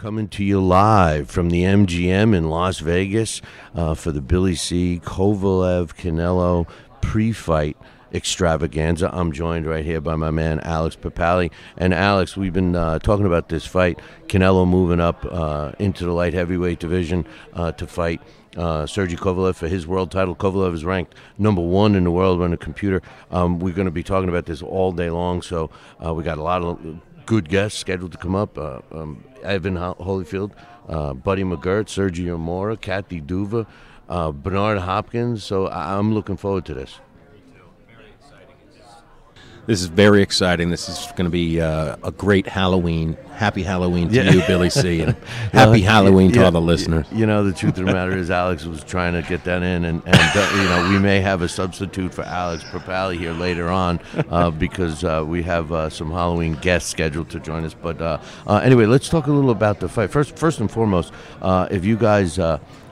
coming to you live from the MGM in Las Vegas uh, for the Billy C. Kovalev Canelo pre fight extravaganza. I'm joined right here by my man Alex Papali. And Alex, we've been uh, talking about this fight. Canelo moving up uh, into the light heavyweight division uh, to fight. Uh, Sergey Kovalev for his world title. Kovalev is ranked number one in the world on a computer. Um, we're going to be talking about this all day long, so uh, we got a lot of good guests scheduled to come up. Uh, um, Evan Holyfield, uh, Buddy McGirt, Sergio Mora, Kathy Duva, uh, Bernard Hopkins. So I- I'm looking forward to this. This is very exciting. This is going to be uh, a great Halloween. Happy Halloween to Yeah. you, Billy C. And happy Halloween to Yeah, all the listeners. You know, the truth of the matter is, Alex was trying to get that in, and, and uh, you know, we may have a substitute for Alex Propali here later on uh, because uh, we have uh, some Halloween guests scheduled to join us. But uh, uh, anyway, let's talk a little about the fight. First, first and foremost, uh, if you guys.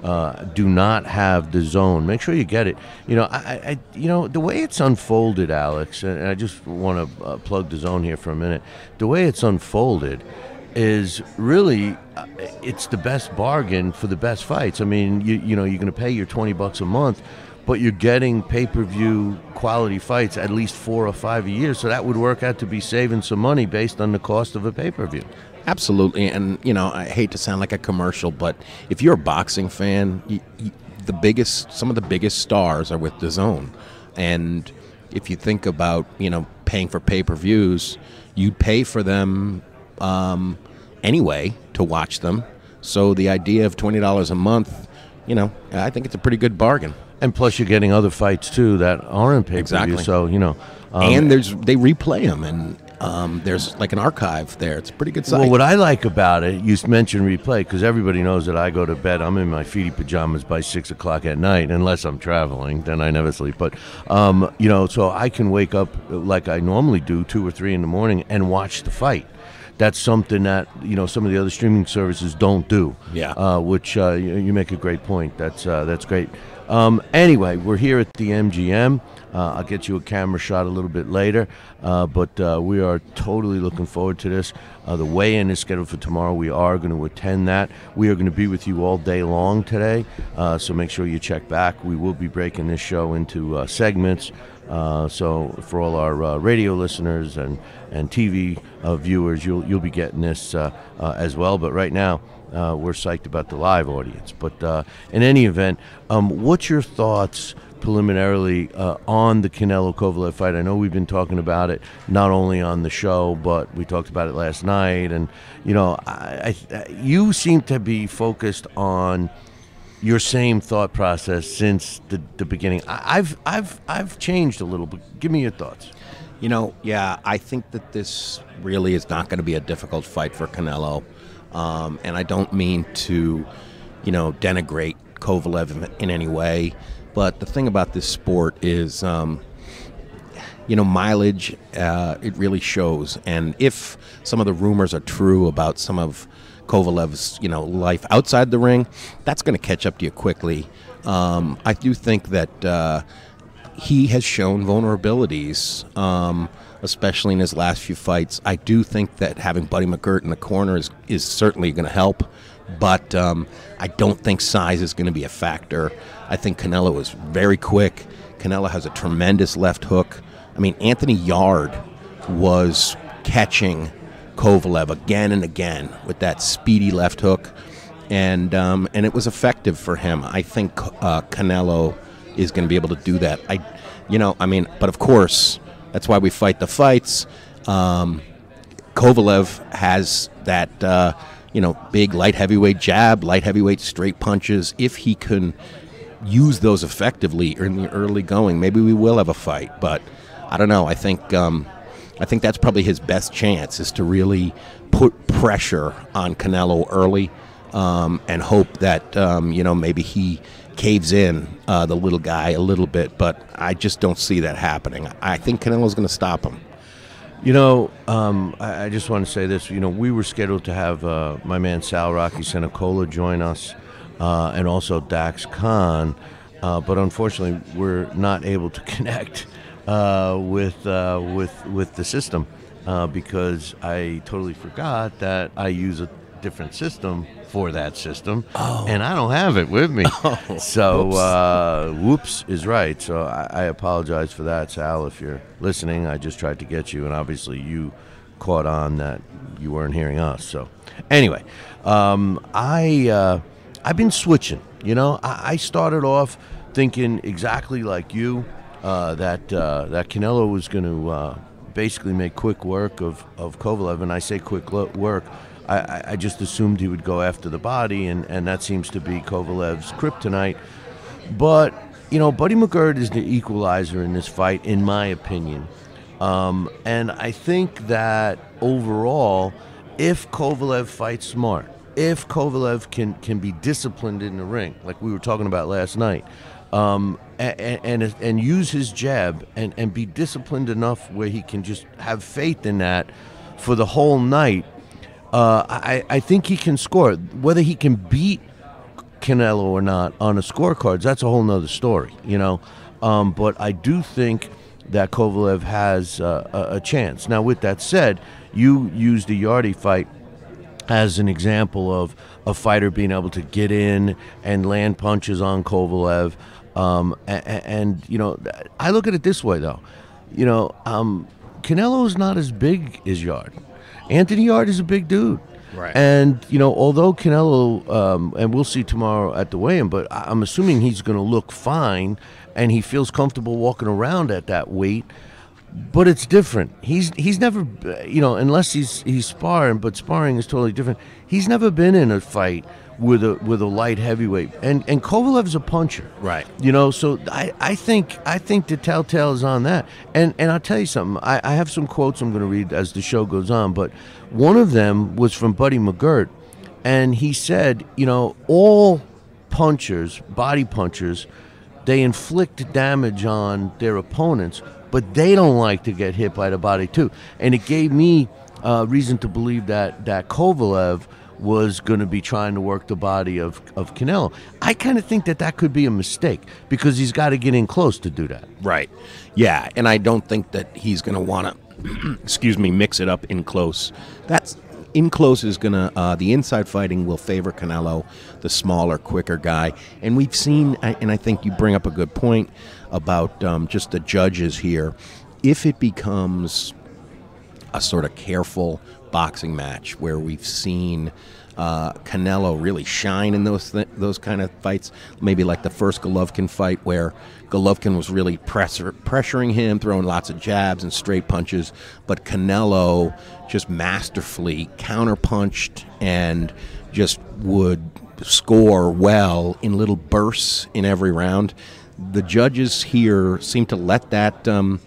Uh, do not have the zone. Make sure you get it. You know, I, I you know, the way it's unfolded, Alex, and I just want to uh, plug the zone here for a minute. The way it's unfolded, is really uh, it's the best bargain for the best fights. I mean, you you know, you're going to pay your 20 bucks a month, but you're getting pay-per-view quality fights at least 4 or 5 a year, so that would work out to be saving some money based on the cost of a pay-per-view. Absolutely. And, you know, I hate to sound like a commercial, but if you're a boxing fan, you, you, the biggest, some of the biggest stars are with the zone. And if you think about, you know, paying for pay per views, you'd pay for them um, anyway to watch them. So the idea of $20 a month, you know, I think it's a pretty good bargain. And plus you're getting other fights too that aren't pay-per-view, Exactly. so, you know, um, and there's they replay them, and um, there's like an archive there. It's a pretty good site. Well, what I like about it, you mentioned replay, because everybody knows that I go to bed. I'm in my feety pajamas by six o'clock at night, unless I'm traveling. Then I never sleep. But um, you know, so I can wake up like I normally do, two or three in the morning, and watch the fight. That's something that you know some of the other streaming services don't do. Yeah. Uh, which uh, you, you make a great point. That's uh, that's great. Um, anyway, we're here at the MGM. Uh, I'll get you a camera shot a little bit later, uh, but uh, we are totally looking forward to this. Uh, the weigh-in is scheduled for tomorrow. We are going to attend that. We are going to be with you all day long today, uh, so make sure you check back. We will be breaking this show into segments. So for all our radio listeners and and TV viewers, you'll you'll be getting this as well. But right now, we're psyched about the live audience. But in any event, um, what's your thoughts? Preliminarily uh, on the Canelo Kovalev fight. I know we've been talking about it not only on the show, but we talked about it last night. And you know, I, I, you seem to be focused on your same thought process since the, the beginning. I, I've I've I've changed a little, but give me your thoughts. You know, yeah, I think that this really is not going to be a difficult fight for Canelo. Um, and I don't mean to, you know, denigrate Kovalev in, in any way. But the thing about this sport is, um, you know, mileage, uh, it really shows. And if some of the rumors are true about some of Kovalev's, you know, life outside the ring, that's going to catch up to you quickly. Um, I do think that uh, he has shown vulnerabilities, um, especially in his last few fights. I do think that having Buddy McGirt in the corner is, is certainly going to help, but um, I don't think size is going to be a factor. I think Canelo is very quick. Canelo has a tremendous left hook. I mean, Anthony Yarde was catching Kovalev again and again with that speedy left hook, and um, and it was effective for him. I think uh, Canelo is going to be able to do that. I, you know, I mean, but of course, that's why we fight the fights. Um, Kovalev has that, uh, you know, big light heavyweight jab, light heavyweight straight punches. If he can use those effectively in the early going, maybe we will have a fight. But I don't know. I think um, I think that's probably his best chance is to really put pressure on Canelo early um, and hope that um, you know maybe he caves in uh, the little guy a little bit. But I just don't see that happening. I think Canelo's going to stop him. You know, um, I, I just want to say this. You know, we were scheduled to have uh, my man Sal Rocky Senecola join us, uh, and also Dax Khan, uh, but unfortunately, we're not able to connect uh, with uh, with with the system uh, because I totally forgot that I use a different system for that system, and I don't have it with me. so, whoops. uh, whoops is right. So I, I apologize for that, Sal. If you're listening, I just tried to get you, and obviously you caught on that you weren't hearing us. So, anyway, um, I uh, I've been switching. You know, I, I started off thinking exactly like you uh, that uh, that Canelo was going to uh, basically make quick work of of Kovalev, and I say quick work. I, I- just assumed he would go after the body, and, and that seems to be Kovalev's kryptonite. But you know, Buddy McGirt is the equalizer in this fight, in my opinion. Um, and I think that overall, if Kovalev fights smart, if Kovalev can can be disciplined in the ring, like we were talking about last night, um, and, and and use his jab and, and be disciplined enough where he can just have faith in that for the whole night, uh, I, I think he can score. Whether he can beat Canelo or not on the scorecards, that's a whole nother story, you know. Um, but I do think that Kovalev has uh, a, a chance. Now, with that said, you used the Yarde fight as an example of a fighter being able to get in and land punches on Kovalev. Um, and, and, you know, I look at it this way, though. You know, um, Canelo is not as big as Yarde. Anthony Yarde is a big dude. Right. And, you know, although Canelo, um, and we'll see tomorrow at the weigh in, but I'm assuming he's going to look fine and he feels comfortable walking around at that weight but it's different. He's he's never, you know, unless he's he's sparring, but sparring is totally different. He's never been in a fight with a with a light heavyweight, and and Kovalev's a puncher, Right. You know, so I, I think I think the telltale is on that, and and I'll tell you something. I, I have some quotes I'm going to read as the show goes on, but one of them was from Buddy McGirt, and he said, you know, all punchers, body punchers, they inflict damage on their opponents, but they don't like to get hit by the body too. And it gave me uh, reason to believe that that Kovalev was going to be trying to work the body of, of Canelo. I kind of think that that could be a mistake because he's got to get in close to do that. Right. Yeah, and I don't think that he's going to want to, excuse me, mix it up in close. That's in close is going to uh, the inside fighting will favor Canelo, the smaller, quicker guy. And we've seen, and I think you bring up a good point about um, just the judges here. If it becomes a sort of careful boxing match where we've seen uh, Canelo really shine in those th- those kind of fights. Maybe like the first Golovkin fight where Golovkin was really pressure- pressuring him, throwing lots of jabs and straight punches, but Canelo just masterfully counterpunched and just would score well in little bursts in every round. The judges here seem to let that, um,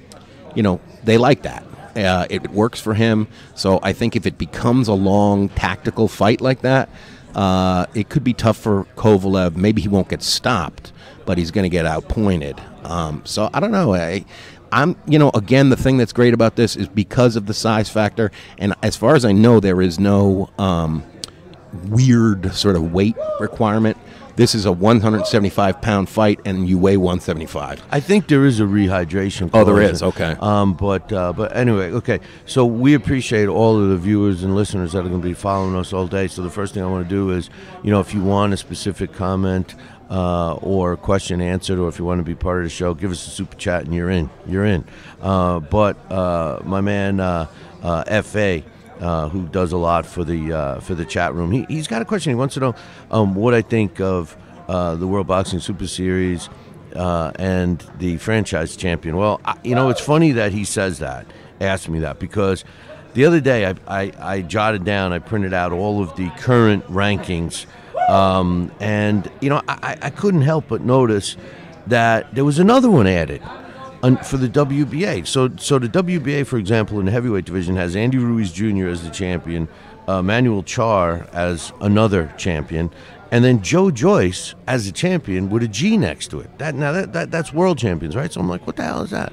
you know, they like that. Uh, it works for him. So I think if it becomes a long tactical fight like that, uh, it could be tough for Kovalev. Maybe he won't get stopped, but he's going to get outpointed. Um, so I don't know. I, I'm, you know, again, the thing that's great about this is because of the size factor, and as far as I know, there is no um, weird sort of weight requirement. This is a 175 pound fight, and you weigh 175. I think there is a rehydration. Oh, there is. okay. Um, but uh, but anyway, okay. So we appreciate all of the viewers and listeners that are going to be following us all day. So the first thing I want to do is, you know, if you want a specific comment uh, or question answered, or if you want to be part of the show, give us a super chat, and you're in. You're in. Uh, but uh, my man uh, uh, Fa. Uh, who does a lot for the uh, for the chat room? He, he's got a question. He wants to know um, what I think of uh, the World Boxing Super Series uh, and the franchise champion. Well, I, you know, it's funny that he says that, asked me that, because the other day I, I, I jotted down, I printed out all of the current rankings, um, and, you know, I, I couldn't help but notice that there was another one added. For the WBA, so so the WBA, for example, in the heavyweight division has Andy Ruiz Jr. as the champion, uh, Manuel Charr as another champion, and then Joe Joyce as a champion with a G next to it. That now that, that that's world champions, right? So I'm like, what the hell is that?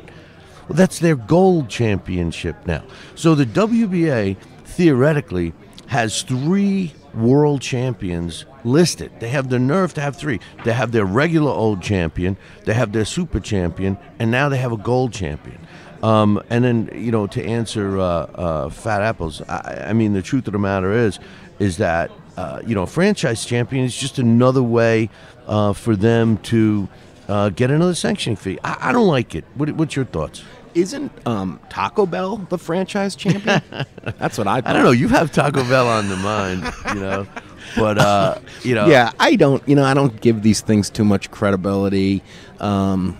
Well, that's their gold championship now. So the WBA theoretically has three world champions listed. They have the nerve to have three. They have their regular old champion, they have their super champion, and now they have a gold champion. Um, and then you know to answer uh, uh, Fat Apples, I, I mean the truth of the matter is, is that uh, you know franchise champion is just another way uh, for them to uh, get another sanctioning fee. I, I don't like it. What, what's your thoughts? Isn't um, Taco Bell the franchise champion? That's what I. Thought. I don't know. You have Taco Bell on the mind, you know, but uh, you know. Yeah, I don't. You know, I don't give these things too much credibility. Um,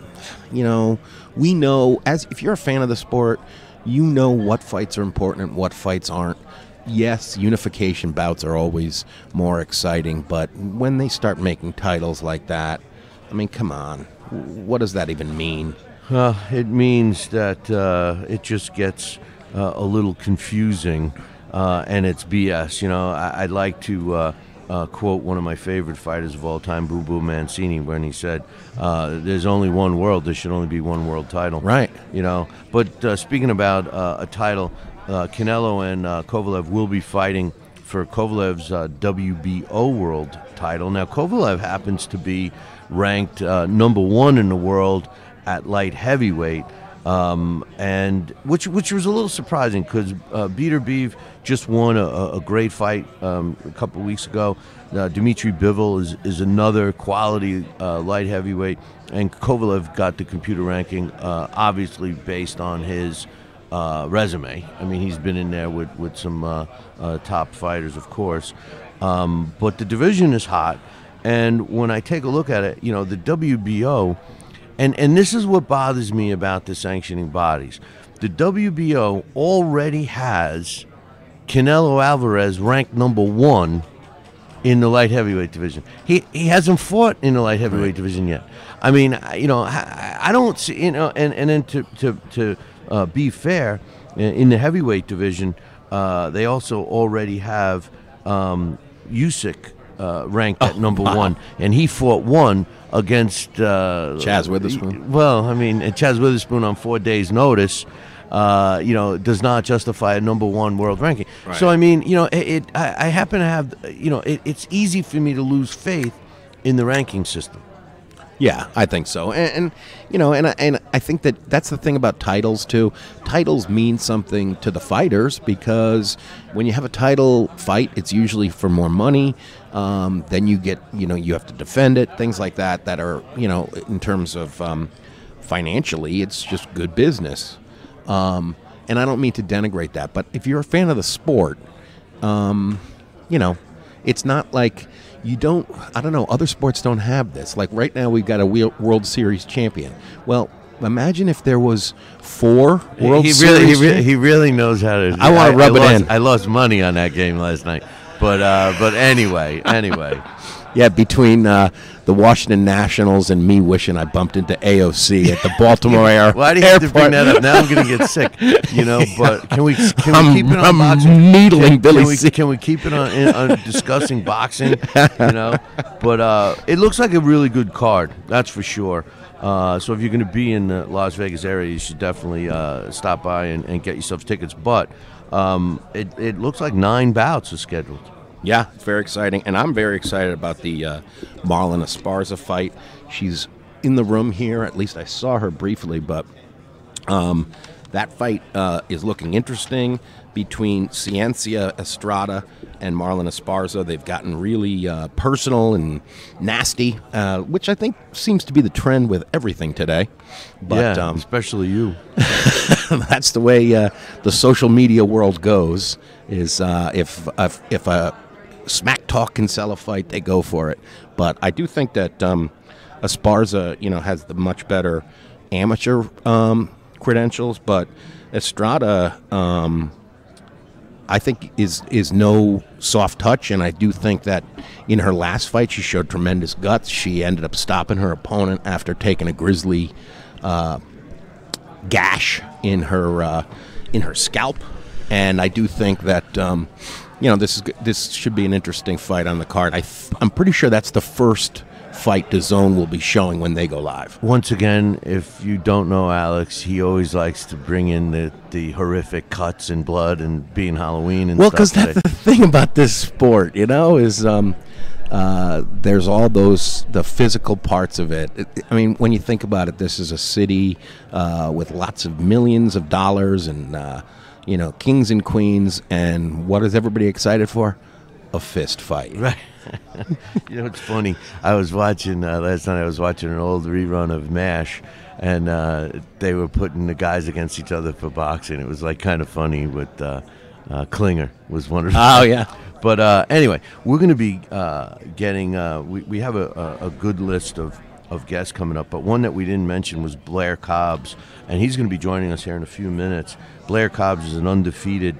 you know, we know as if you're a fan of the sport, you know what fights are important and what fights aren't. Yes, unification bouts are always more exciting, but when they start making titles like that, I mean, come on. What does that even mean? Uh, it means that uh, it just gets uh, a little confusing, uh, and it's BS. You know, I- would like to uh, uh, quote one of my favorite fighters of all time, Boom Boom Mancini, when he said, uh, "There's only one world. There should only be one world title." Right. You know. But uh, speaking about uh, a title, Canelo and Kovalev will be fighting for Kovalev's WBO world title. Now, Kovalev happens to be ranked number one in the world at light heavyweight, um, and which which was a little surprising because uh, Beterbiev just won a, a great fight um, a couple weeks ago. Uh, Dmitry Bivol is, is another quality uh, light heavyweight, and Kovalev got the computer ranking, uh, obviously based on his uh, resume. I mean, he's been in there with with some uh, top fighters, of course, um, but the division is hot. And when I take a look at it, you know, the WBO and and this is what bothers me about the sanctioning bodies. The WBO already has Canelo Alvarez ranked number one in the light heavyweight division. He he hasn't fought in the light heavyweight right. division yet. I mean, you know, I, don't see you know, and and then to to to uh, be fair, in the heavyweight division, uh, they also already have um, Usyk uh, ranked at oh, number wow. one, and he fought one against uh, Chaz Witherspoon. Well, I mean, Chaz Witherspoon on four days' notice. Uh, you know, does not justify a number one world ranking. Right. So I mean, you know, it. it I, I, happen to have, you know, it, it's easy for me to lose faith in the ranking system. Yeah, I think so, and, and, you know, and I, and I think that that's the thing about titles too. Titles mean something to the fighters because when you have a title fight, it's usually for more money. Um, then you get, you know, you have to defend it, things like that. That are, you know, in terms of um, financially, it's just good business. Um, and I don't mean to denigrate that, but if you're a fan of the sport, um, you know, it's not like you don't i don't know other sports don't have this like right now we've got a world series champion well imagine if there was four world he, he really, series he, really, he really knows how to i want to rub I it lost, in i lost money on that game last night but uh, but anyway anyway yeah, between uh, the Washington Nationals and me wishing I bumped into AOC at the Baltimore Air. Why do you airport. have to bring that up? Now I'm going to get sick. You know, but can we can I'm, we keep it on I'm boxing? Needling can, Billy can we, can we keep it on, in, on discussing boxing? You know, but uh, it looks like a really good card. That's for sure. Uh, so if you're going to be in the Las Vegas area, you should definitely uh, stop by and, and, get yourself tickets. But um, it, it looks like nine bouts are scheduled. Yeah, it's very exciting, and I'm very excited about the uh, Marlen Esparza fight. She's in the room here. At least I saw her briefly, but um, that fight uh, is looking interesting between Seniesa Estrada and Marlen Esparza. They've gotten really uh, personal and nasty, uh, which I think seems to be the trend with everything today. But, yeah, um, especially you. that's the way uh, the social media world goes. Is uh, if if, if a smack talk can sell a fight, they go for it. But I do think that um, Esparza, you know, has the much better amateur um, credentials, but Estrada, um, I think is is no soft touch, and I do think that in her last fight she showed tremendous guts. She ended up stopping her opponent after taking a grisly uh, gash in her uh, in her scalp, and I do think that um, you know, this is this should be an interesting fight on the card. I th- I'm pretty sure that's the first fight DAZN will be showing when they go live. Once again, if you don't know Alex, he always likes to bring in the, the horrific cuts and blood and being Halloween and well, because that's the thing about this sport, you know, is um, Uh, there's all those the physical parts of it. I mean, when you think about it, this is a city uh, with lots of millions of dollars and uh, you know kings and queens. And what is everybody excited for? A fist fight. Right. you know, it's funny. I was watching uh, last night. I was watching an old rerun of Mash, and uh, they were putting the guys against each other for boxing. It was like kind of funny. With uh, uh, Klinger was one of the Oh yeah. But uh, anyway, we're going to be uh, getting. Uh, we, we have a, a, a good list of, of guests coming up, but one that we didn't mention was Blair Cobbs, and he's going to be joining us here in a few minutes. Blair Cobbs is an undefeated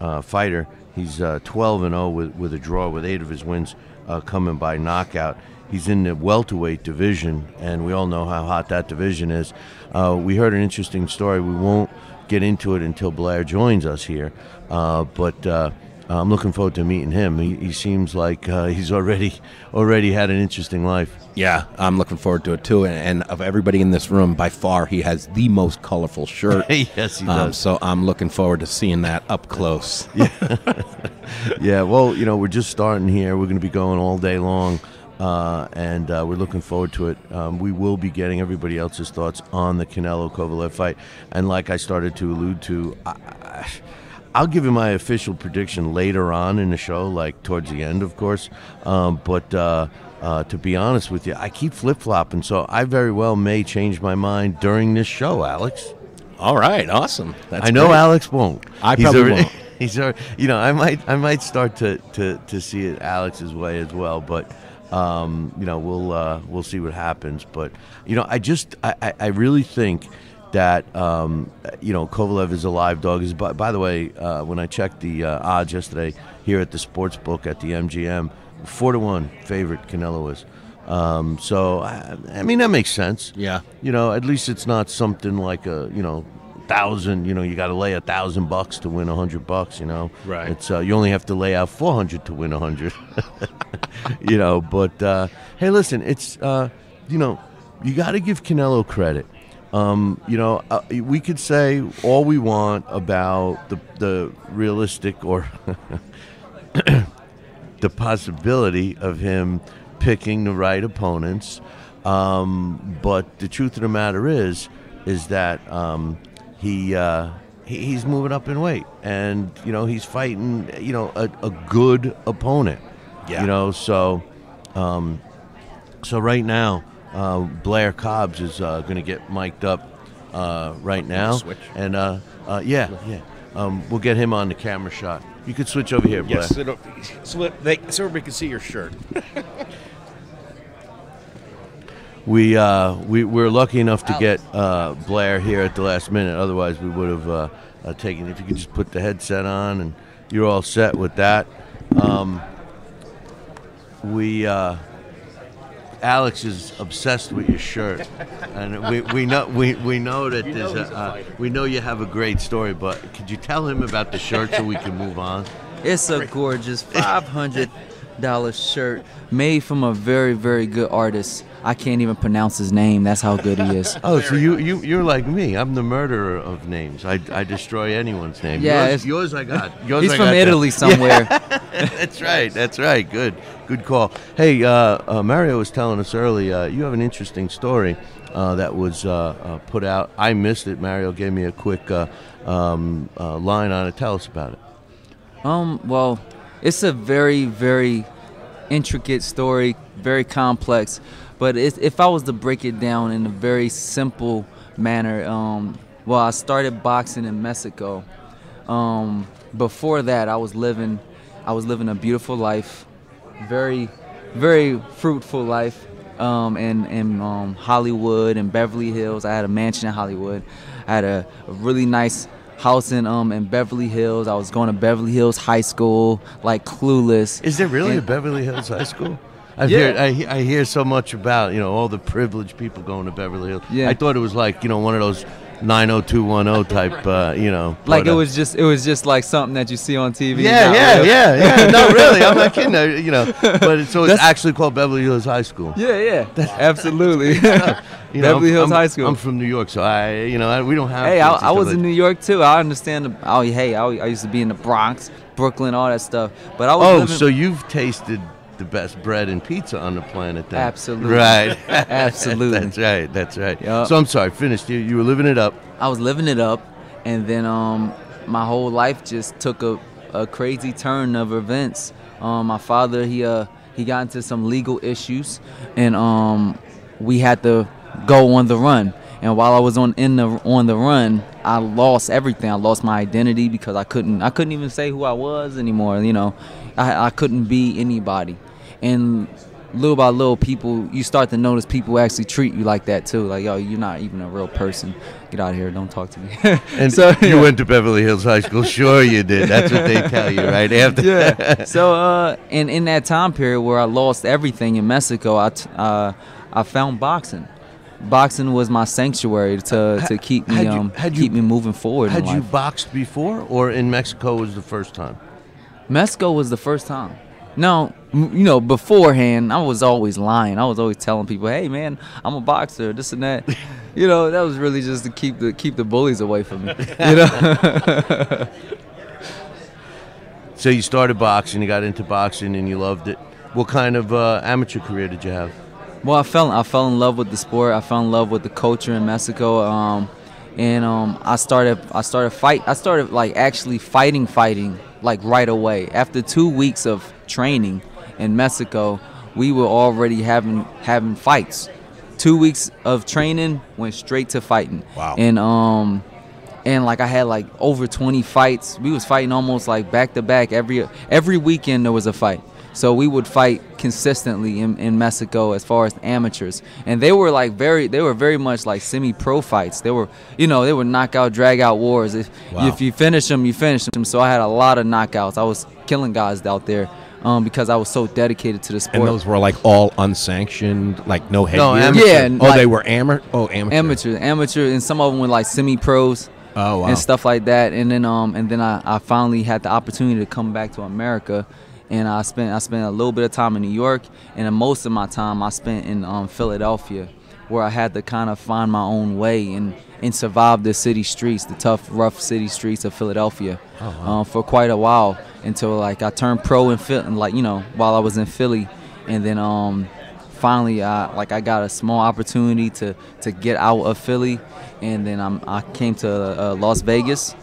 uh, fighter. He's uh, 12 and 0 with, with a draw, with eight of his wins uh, coming by knockout. He's in the welterweight division, and we all know how hot that division is. Uh, we heard an interesting story. We won't get into it until Blair joins us here, uh, but. Uh, I'm looking forward to meeting him. He, he seems like uh, he's already already had an interesting life. Yeah, I'm looking forward to it too. And, and of everybody in this room, by far, he has the most colorful shirt. yes, he Um, does. so I'm looking forward to seeing that up close. yeah, well, you know, we're just starting here. We're going to be going all day long, uh, and uh, we're looking forward to it. Um, we will be getting everybody else's thoughts on the Canelo Kovalev fight, and like I started to allude to, I, I, I'll give you my official prediction later on in the show, like towards the end, of course. Um, but uh, uh, to be honest with you, I keep flip flopping, so I very well may change my mind during this show, Alex. All right, awesome. That's I know great. Alex won't. I He's probably already- won't. He's already, you know, I might, I might start to, to, to see it Alex's way as well, but um, you know, we'll, uh, we'll see what happens. But you know, I just, I, I- really think that um, you know Kovalev is a live dog. Is by, by the way, uh, when I checked the uh, odds yesterday here at the sports book at the MGM, four to one favorite Canelo is. Um, so I, I mean that makes sense. Yeah. You know, at least it's not something like a you know thousand. You know, you got to lay a thousand bucks to win a hundred bucks. You know, Right. It's uh, you only have to lay out four hundred to win a hundred. you know, but uh, hey, listen, it's uh, you know, you got to give Canelo credit. Um, you know, uh, we could say all we want about the the realistic or the possibility of him picking the right opponents. Um, but the truth of the matter is, is that um, he, uh, he he's moving up in weight, and you know he's fighting you know a, a good opponent. Yeah. You know, so um, so right now, uh, Blair Cobbs is uh, going to get mic'd up uh, right now, Switch. and uh, uh, yeah, yeah, um, we'll get him on the camera shot. You could switch over here, Blair. Yes, so, they, so everybody can see your shirt. We uh, we we're lucky enough to get uh, Blair here at the last minute. Otherwise, we would have uh, uh, taken. If you could just put the headset on, and you're all set with that. Um, we uh, Alex is obsessed with your shirt, and we, we know we, we know that there's a, uh, we know you have a great story. But could you tell him about the shirt so we can move on? It's a gorgeous five hundred dollar shirt made from a very very good artist. I can't even pronounce his name. That's how good he is. Oh, so you, you you're like me. I'm the murderer of names. I, I destroy anyone's name. Yeah, yours, yours I got. Yours He's I from got Italy down. somewhere. that's right. That's right. Good. Good call. Hey, uh, uh, Mario was telling us early. Uh, you have an interesting story uh, that was uh, uh, put out. I missed it. Mario gave me a quick uh, um, uh, line on it. Tell us about it. Um, well, it's a very, very intricate story, very complex. But if I was to break it down in a very simple manner, um, well, I started boxing in Mexico. Um, before that, I was living, I was living a beautiful life, very, very fruitful life. Um, in in um, Hollywood and Beverly Hills, I had a mansion in Hollywood. I had a, a really nice house in um in Beverly Hills. I was going to Beverly Hills High School, like clueless. Is there really a Beverly Hills High School? I've Yeah. heard, I, I hear so much about you know all the privileged people going to Beverly Hills. Yeah. I thought it was like you know one of those 90210 type uh, you know. like it uh, was just it was just like something that you see on TV. Yeah, yeah, real. yeah, yeah. No, really, I'm not kidding. You know, but it's, so it's That's- actually called Beverly Hills High School. Yeah, yeah, absolutely. You know, Beverly I'm- Hills I'm- High School. I'm from New York, so I, you know, I, we don't have. hey, I, I was like- in New York too. I understand. The, oh, hey, I, I used to be in the Bronx, Brooklyn, all that stuff. But I was Oh, living, so you've tasted the best bread and pizza on the planet. Then. Absolutely. Right. Absolutely. that's right. That's right. Yup. So I'm sorry. Finished. You, you were living it up. I was living it up, and then um, my whole life just took a, a crazy turn of events. Um, my father, he uh, he got into some legal issues, and um, we had to go on the run. And while I was on in the on the run, I lost everything. I lost my identity because I couldn't I couldn't even say who I was anymore. You know, I, I couldn't be anybody. And little by little, people you start to notice people actually treat you like that too. Like yo, you're not even a real person. Get out of here. Don't talk to me. And so you went to Beverly Hills High School. Sure, you did. That's what they tell you, right? After yeah. So, uh, and in that time period where I lost everything in Mexico, I, t- uh, I found boxing. Boxing was my sanctuary to, to keep me had you- um had you- keep me moving forward Had you boxed before, or in Mexico was the first time? Mexico was the first time. No, you know, beforehand, I was always lying. I was always telling people, "Hey, man, I'm a boxer, this and that." you know, that was really just to keep the keep the bullies away from me. You know. So you started boxing, you got into boxing, and you loved it. What kind of uh, amateur career did you have? Well, I fell I fell in love with the sport. I fell in love with the culture in Mexico. Um, and um, I started I started fight I started like actually fighting fighting like right away. After two weeks of training in Mexico, we were already having having fights. Two weeks of training went straight to fighting. Wow. And um and like I had like over 20 fights. We was fighting almost like back to back every every weekend there was a fight. So we would fight consistently in, in Mexico as far as amateurs, and they were like very they were very much like semi-pro fights. They were you know they were knockout drag out wars. If Wow. if you finish them, you finish them. So I had a lot of knockouts. I was killing guys out there um, because I was so dedicated to the sport. And those were like all unsanctioned, like no headgear. amateur. Yeah, Oh, like- they were amateur. Oh, amateur. amateur, amateur, and some of them were like semi-pros. Oh, wow. And stuff like that, and then um, and then I, I finally had the opportunity to come back to America, and I spent I spent a little bit of time in New York, and most of my time I spent in um, Philadelphia, where I had to kind of find my own way and and survive the city streets, the tough, rough city streets of Philadelphia, um, for quite a while until like I turned pro in Philly, like you know while I was in Philly, and then um, finally I like I got a small opportunity to to get out of Philly, and then I'm I came to uh, Las Vegas,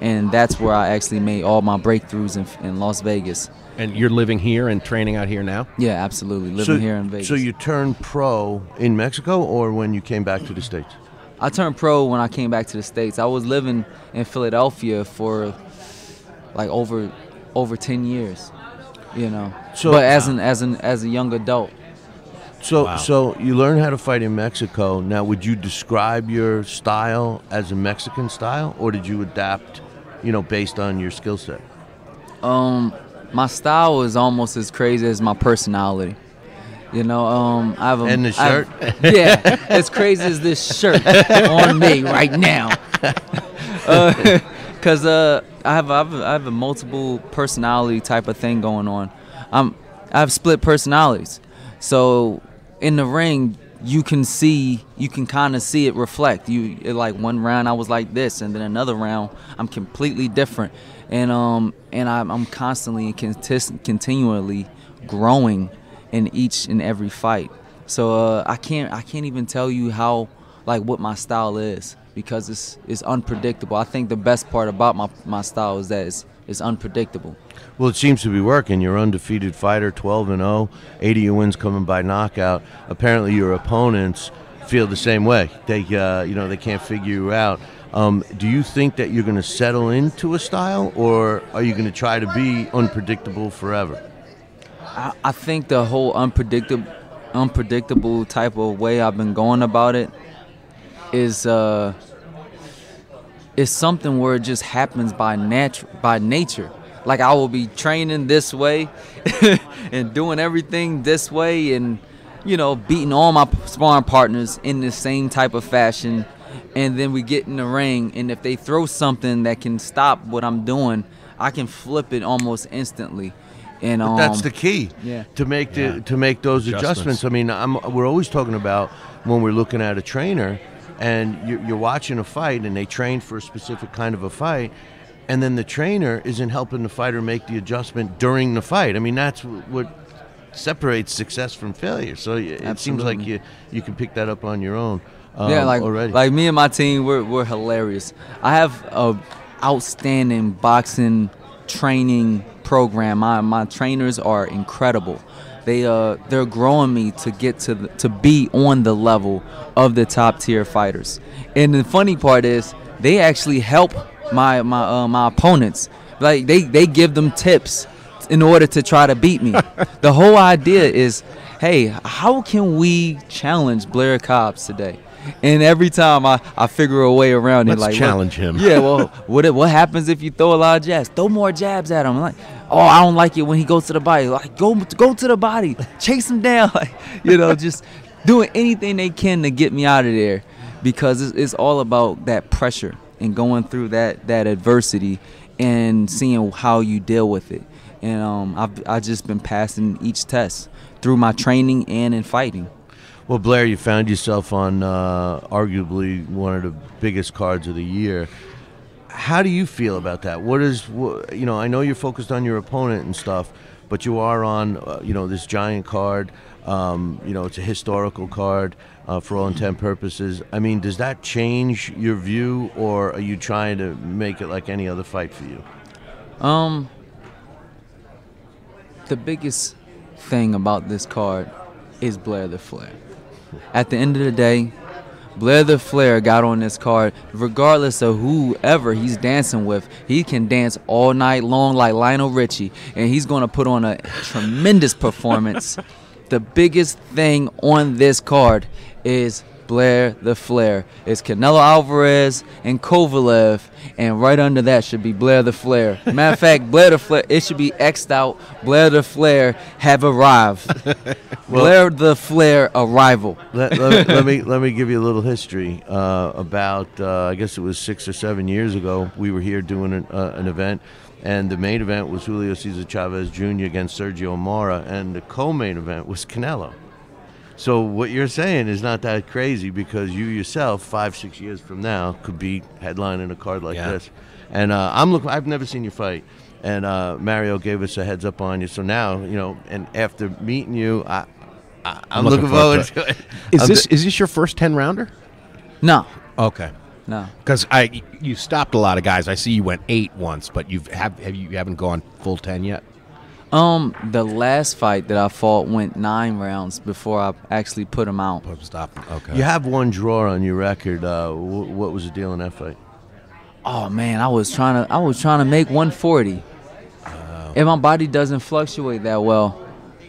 and that's where I actually made all my breakthroughs in, in Las Vegas. And you're living here and training out here now. Yeah, absolutely. Living here in Vegas. So you turned pro in Mexico, or when you came back to the states? I turned pro when I came back to the states. I was living in Philadelphia for like over over ten years, you know. So- but as an as an as a young adult, So, Wow. so you learn how to fight in Mexico. Now, would you describe your style as a Mexican style, or did you adapt, you know, based on your skill set? um, my style is almost as crazy as my personality. You know, um, I have a And the I have- shirt? yeah, as crazy as this shirt on me right now. Because uh, I have I have, a, I have a multiple personality type of thing going on. I'm I have split personalities, so in the ring you can see you can kind of see it reflect. You like one round I was like this, and then another round I'm completely different, and um and I'm, I'm constantly and contis- continually growing in each and every fight. So uh, I can't I can't even tell you how like what my style is because it's it's unpredictable. I think the best part about my, my style is that it's it's unpredictable. Well, it seems to be working. You're undefeated fighter, 12 and 0, 80 of your wins coming by knockout. Apparently, your opponents feel the same way. They, uh, you know, they can't figure you out. Um, do you think that you're going to settle into a style, or are you going to try to be unpredictable forever? I, I think the whole unpredictable unpredictable type of way I've been going about it is uh is something where it just happens by natu- by nature. Like I will be training this way and doing everything this way and you know beating all my sparring partners in the same type of fashion and then we get in the ring and if they throw something that can stop what I'm doing, I can flip it almost instantly. And um, That's the key. yeah. To make the Yeah. to make those Adjustments. adjustments. I mean, I'm, we're always talking about when we're looking at a trainer, and you're, you're watching a fight, and they train for a specific kind of a fight, and then the trainer isn't helping the fighter make the adjustment during the fight. I mean, that's what separates success from failure. So y- it seems like you you can pick that up on your own. Um, yeah, like already. like me and my team, we're we're hilarious. I have a outstanding boxing training program. My my trainers are incredible. They uh they're growing me to get to the, to be on the level of the top tier fighters. And the funny part is they actually help my my uh, my opponents. Like they they give them tips in order to try to beat me. the whole idea is, hey, how can we challenge Blair Cobbs today? And every time I, I figure a way around it, Let's like challenge him. Yeah, well, what what happens if you throw a lot of jabs? Throw more jabs at him. Like, oh, I don't like it when he goes to the body. Like, go go to the body, chase him down. Like, you know, just doing anything they can to get me out of there, because it's, it's all about that pressure and going through that that adversity and seeing how you deal with it. And um, I've I just been passing each test through my training and in fighting. Well, Blair, you found yourself on uh, arguably one of the biggest cards of the year. How do you feel about that? What is, you know, I know you're focused on your opponent and stuff, but you are on, uh, you know, this giant card. Um, you know, it's a historical card uh, for all intent purposes. I mean, does that change your view, or are you trying to make it like any other fight for you? Um, the biggest thing about this card is Blair the Flair. At the end of the day, Blair the Flair got on this card, regardless of whoever he's dancing with. He can dance all night long like Lionel Richie, and he's going to put on a tremendous performance. the biggest thing on this card is Blair the Flair. It's Canelo Alvarez and Kovalev, and right under that should be Blair the Flair. Matter of fact, Blair the Flair, it should be X'd out. Blair the Flair have arrived. Blair the Flair arrival. let, let, let me let me give you a little history. Uh, about uh, I guess it was six or seven years ago, we were here doing an, uh, an event, and the main event was Julio Cesar Chavez Jr. against Sergio Mora, and the co-main event was Canelo. So what you're saying is not that crazy because you yourself, five six years from now, could be headlining a card like Yeah. this. And uh, I'm looking. I've never seen you fight. And uh, Mario gave us a heads up on you. So now, you know, and after meeting you, I, I, I'm, looking, forward to it. Is I'm this is this your first ten rounder? No, Okay. no. Because I you stopped a lot of guys. I see you went eight once, but you've have, have you, you haven't gone full ten yet. Um, the last fight that I fought went nine rounds before I actually put him out. Stop. Okay. You have one draw on your record. Uh, wh- what was the deal in that fight? Oh man, I was trying to I was trying to make 140. And my body doesn't fluctuate that well.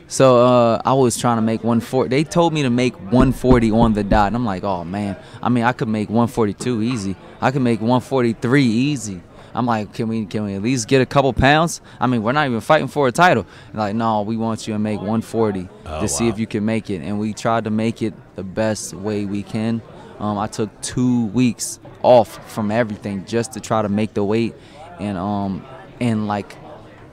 So uh, I was trying to make 140. They told me to make 140 on the dot. And I'm like, oh man. I mean, I could make 142 easy. I could make 143 easy. I'm like, can we can we at least get a couple pounds? I mean, we're not even fighting for a title. And like, no, we want you to make 140 to see if you can make it. And we tried to make it the best way we can. Um, I took two weeks off from everything just to try to make the weight, and um, and like,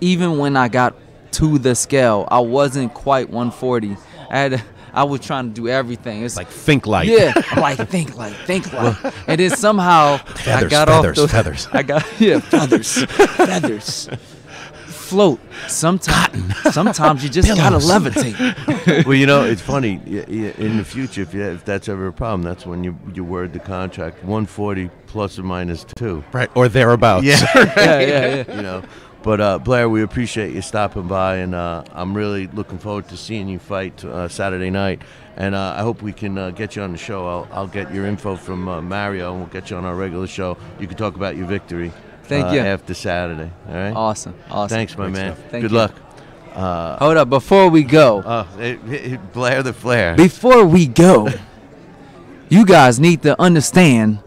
even when I got to the scale, I wasn't quite 140. I had, I was trying to do everything. It's like think like. yeah, like think like think like, and then somehow I got feathers, off the feathers. I got yeah feathers, feathers, float. Sometimes, sometimes you just gotta levitate. well, you know, it's funny. In the future, if, you, if that's ever a problem, that's when you you word the contract 140 plus or minus two. Right. Or thereabouts. yeah, yeah, yeah. You know. But uh, Blair, we appreciate you stopping by, and uh, I'm really looking forward to seeing you fight uh, Saturday night. And uh, I hope we can uh, get you on the show. I'll, I'll get your info from uh, Mario, and we'll get you on our regular show. You can talk about your victory. Thank you. After Saturday, all right. Awesome, awesome. Thanks, my man. Thank Good you. luck. Hold up, before we go, Uh, it, it, Blair the Flair. before we go, you guys need to understand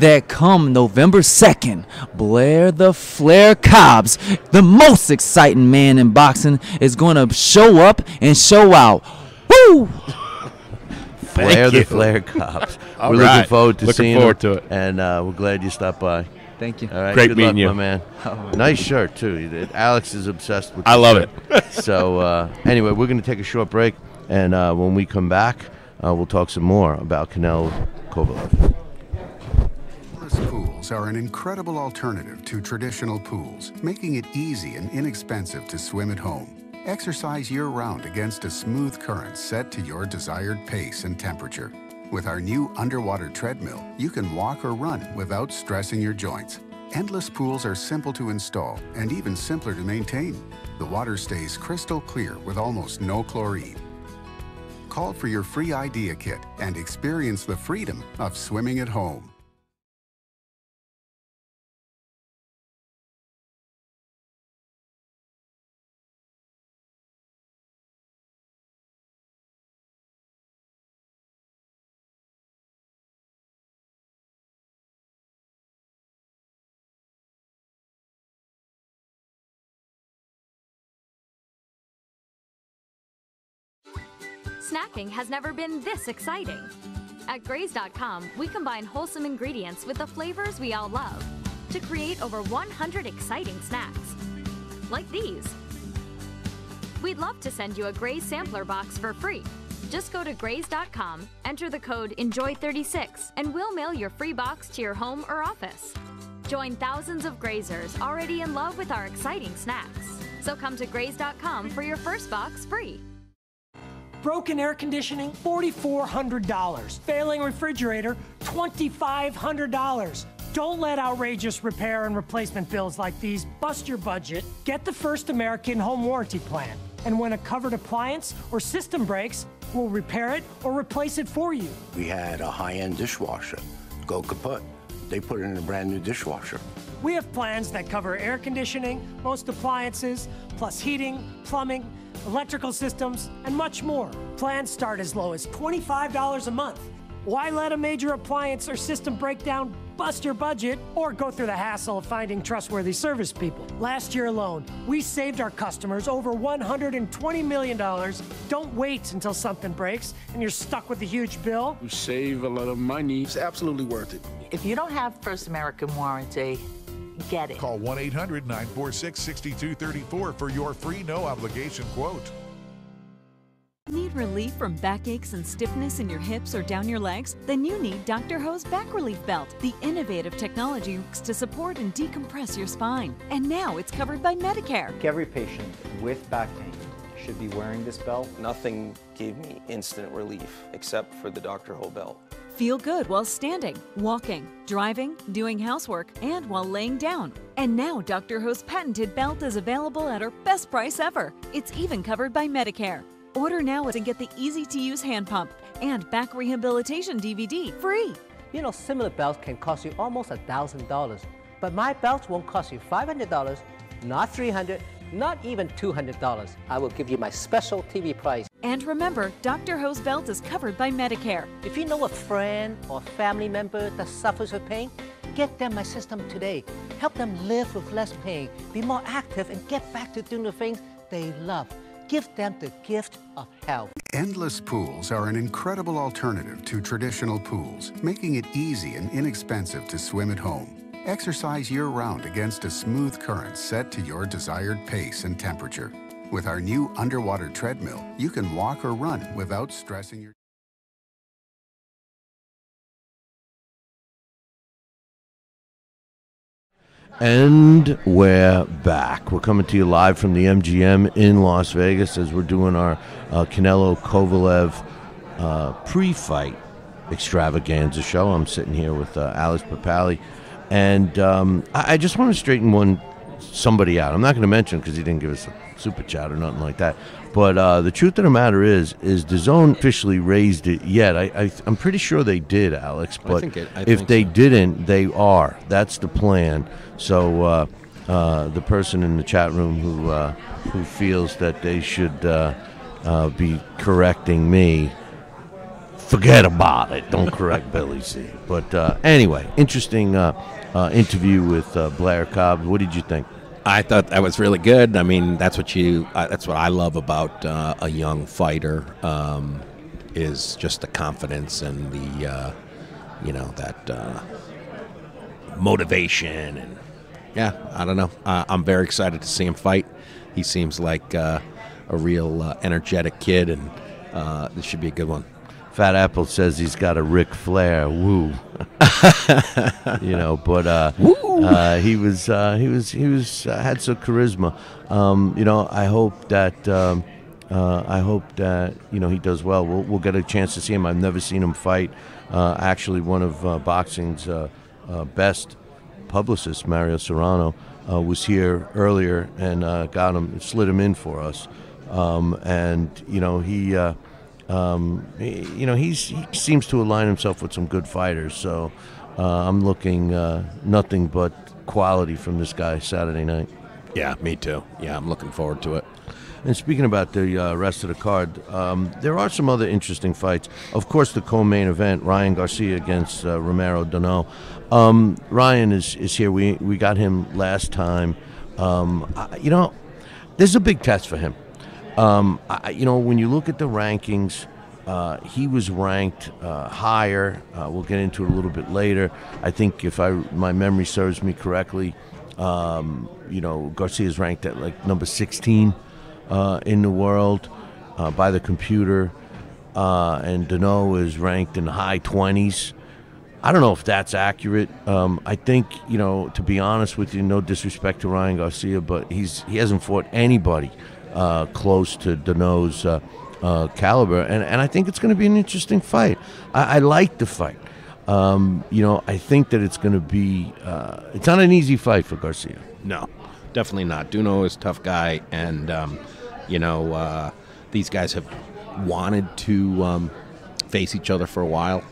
that come November 2nd, Blair the Flair Cobbs, the most exciting man in boxing, is going to show up and show out. Woo! Blair Thank the you. Flair Cobbs. We're looking forward to Looking seeing forward him, to it. and uh, we're glad you stopped by. Thank you. All right, Great good meeting luck, you. my man. Nice shirt too. Alex is obsessed with. I love shirt. so uh, anyway, we're going to take a short break, and uh, when we come back, uh, we'll talk some more about Canelo Kovalev. Bliss pools are an incredible alternative to traditional pools, making it easy and inexpensive to swim at home. Exercise year round against a smooth current set to your desired pace and temperature. With our new underwater treadmill, you can walk or run without stressing your joints. Endless pools are simple to install and even simpler to maintain. The water stays crystal clear with almost no chlorine. Call for your free idea kit and experience the freedom of swimming at home. Snacking has never been this exciting. At Graze.com, we combine wholesome ingredients with the flavors we all love to create over 100 exciting snacks. Like these. We'd love to send you a Graze sampler box for free. Just go to Graze.com, enter the code ENJOY36, and we'll mail your free box to your home or office. Join thousands of grazers already in love with our exciting snacks. So come to Graze.com for your first box free. Broken air conditioning, $4,400. Failing refrigerator, $2,500. Don't let outrageous repair and replacement bills like these bust your budget. Get the First American Home Warranty Plan. And when a covered appliance or system breaks, we'll repair it or replace it for you. We had a high end dishwasher go kaput. They put in a brand new dishwasher. We have plans that cover air conditioning, most appliances, plus heating, plumbing, electrical systems, and much more. Plans start as low as $25 a month. Why let a major appliance or system breakdown bust your budget or go through the hassle of finding trustworthy service people? Last year alone, we saved our customers over $120 million. Don't wait until something breaks and you're stuck with a huge bill. You save a lot of money. It's absolutely worth it. If you don't have First American warranty, get it. Call 1 800 946 6234 for your free no obligation quote. Need relief from backaches and stiffness in your hips or down your legs? Then you need Dr. Ho's Back Relief Belt, the innovative technology used to support and decompress your spine. And now it's covered by Medicare. Every patient with back pain should be wearing this belt. Nothing gave me instant relief except for the Dr. Ho belt. Feel good while standing, walking, driving, doing housework, and while laying down. And now Dr. Ho's patented belt is available at our best price ever. It's even covered by Medicare. Order now and get the easy to use hand pump and back rehabilitation DVD free. You know, similar belts can cost you almost $1,000, but my belts won't cost you $500, not $300, not even $200. I will give you my special TV price. And remember, Dr. Ho's belt is covered by Medicare. If you know a friend or family member that suffers with pain, get them my system today. Help them live with less pain, be more active, and get back to doing the things they love. Give them the gift of health. Endless pools are an incredible alternative to traditional pools, making it easy and inexpensive to swim at home. Exercise year round against a smooth current set to your desired pace and temperature. With our new underwater treadmill, you can walk or run without stressing your. And we're back. We're coming to you live from the MGM in Las Vegas as we're doing our uh, Canelo Kovalev uh, pre fight extravaganza show. I'm sitting here with uh, Alex Papali. And um, I, I, just want to straighten one somebody out. I'm not going to mention because he didn't give us a super chat or nothing like that. But uh, the truth of the matter is, is DAZN officially raised it yet? I, am pretty sure they did, Alex. But it, if they so. didn't, they are. That's the plan. So uh, uh, the person in the chat room who uh, who feels that they should uh, uh, be correcting me, forget about it. Don't correct Billy C. But anyway, interesting interview with Blair Cobbs. What did you think? I thought that was really good. I mean, that's what you. Uh, that's what I love about uh, a young fighter um, is just the confidence and the, uh, you know, that uh, motivation and yeah. I don't know. I'm very excited to see him fight. He seems like uh, a real uh, energetic kid, and this should be a good one. Fat Apple says he's got a Ric Flair. Woo. you know, but uh, uh, he was uh, he was he was uh, had some charisma. Um, you know, I hope that um, uh, I hope that you know he does well. We'll, we'll get a chance to see him. I've never seen him fight. Uh, actually, one of uh, boxing's uh, uh, best publicists, Mario Serrano, uh, was here earlier and uh, got him, slid him in for us. Um, and you know he. Um, you know, he's, he seems to align himself with some good fighters. So uh, I'm looking uh, nothing but quality from this guy Saturday night. Yeah, me too. Yeah, I'm looking forward to it. And speaking about the uh, rest of the card, um, there are some other interesting fights. Of course, the co-main event: Ryan Garcia against uh, Romero Duno. Um, Ryan is, is here. We we got him last time. Um, I, you know, this is a big test for him. Um, I, you know, when you look at the rankings, uh, he was ranked uh, higher. Uh, we'll get into it a little bit later. I think if I my memory serves me correctly, um, you know, Garcia is ranked at like number 16 uh, in the world uh, by the computer, uh, and Duno is ranked in the high 20s. I don't know if that's accurate. Um, I think you know, to be honest with you, no disrespect to Ryan Garcia, but he's he hasn't fought anybody uh, close to Duno's uh, uh, caliber, and and I think it's going to be an interesting fight. I, I like the fight. Um, you know, I think that it's going to be. Uh, it's not an easy fight for Garcia. No, definitely not. Duno is a tough guy, and um, you know uh, these guys have wanted to um, face each other for a while.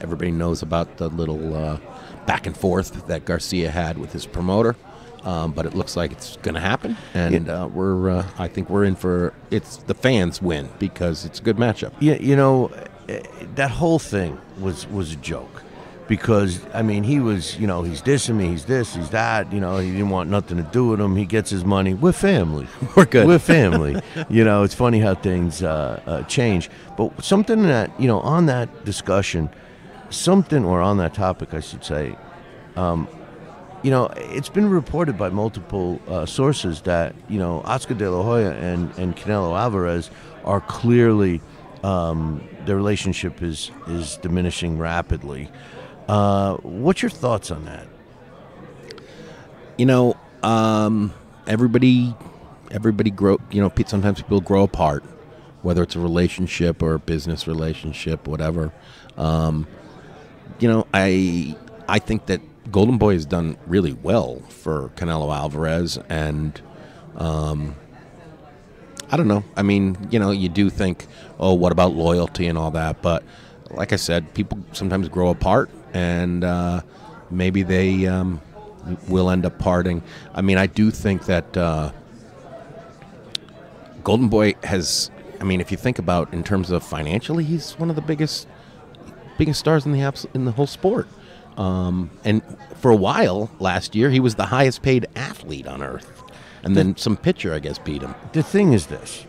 Everybody knows about the little back and forth that Garcia had with his promoter, um, but it looks like it's going to happen, and uh, we're. Uh, I think we're in for it's the fans win because it's a good matchup. Yeah, you know, eh, that whole thing was was a joke. Because I mean, he was, you know, he's dissing me, he's this, he's that. You know, he didn't want nothing to do with him. He gets his money. We're family. We're good. We're family. you know, it's funny how things uh, uh, change. But something that you know, on that discussion, something or on that topic, I should say, um, you know, it's been reported by multiple uh, sources that you know Oscar De La Hoya and and Canelo Alvarez are clearly um, their relationship is is diminishing rapidly. Uh, what's your thoughts on that? you know, um, everybody, everybody grow. You know, sometimes people grow apart, whether it's a relationship or a business relationship, whatever. Um, you know, I I think that Golden Boy has done really well for Canelo Alvarez, and um, I don't know. I mean, you know, you do think, oh, what about loyalty and all that? But like I said, people sometimes grow apart, and uh, maybe they um, will end up parting. I mean, I do think that uh, Golden Boy has. I mean, if you think about in terms of financially, he's one of the biggest biggest stars in the abs- in the whole sport. Um, and for a while last year, he was the highest paid athlete on earth. And then some pitcher, I guess, beat him. The thing is this,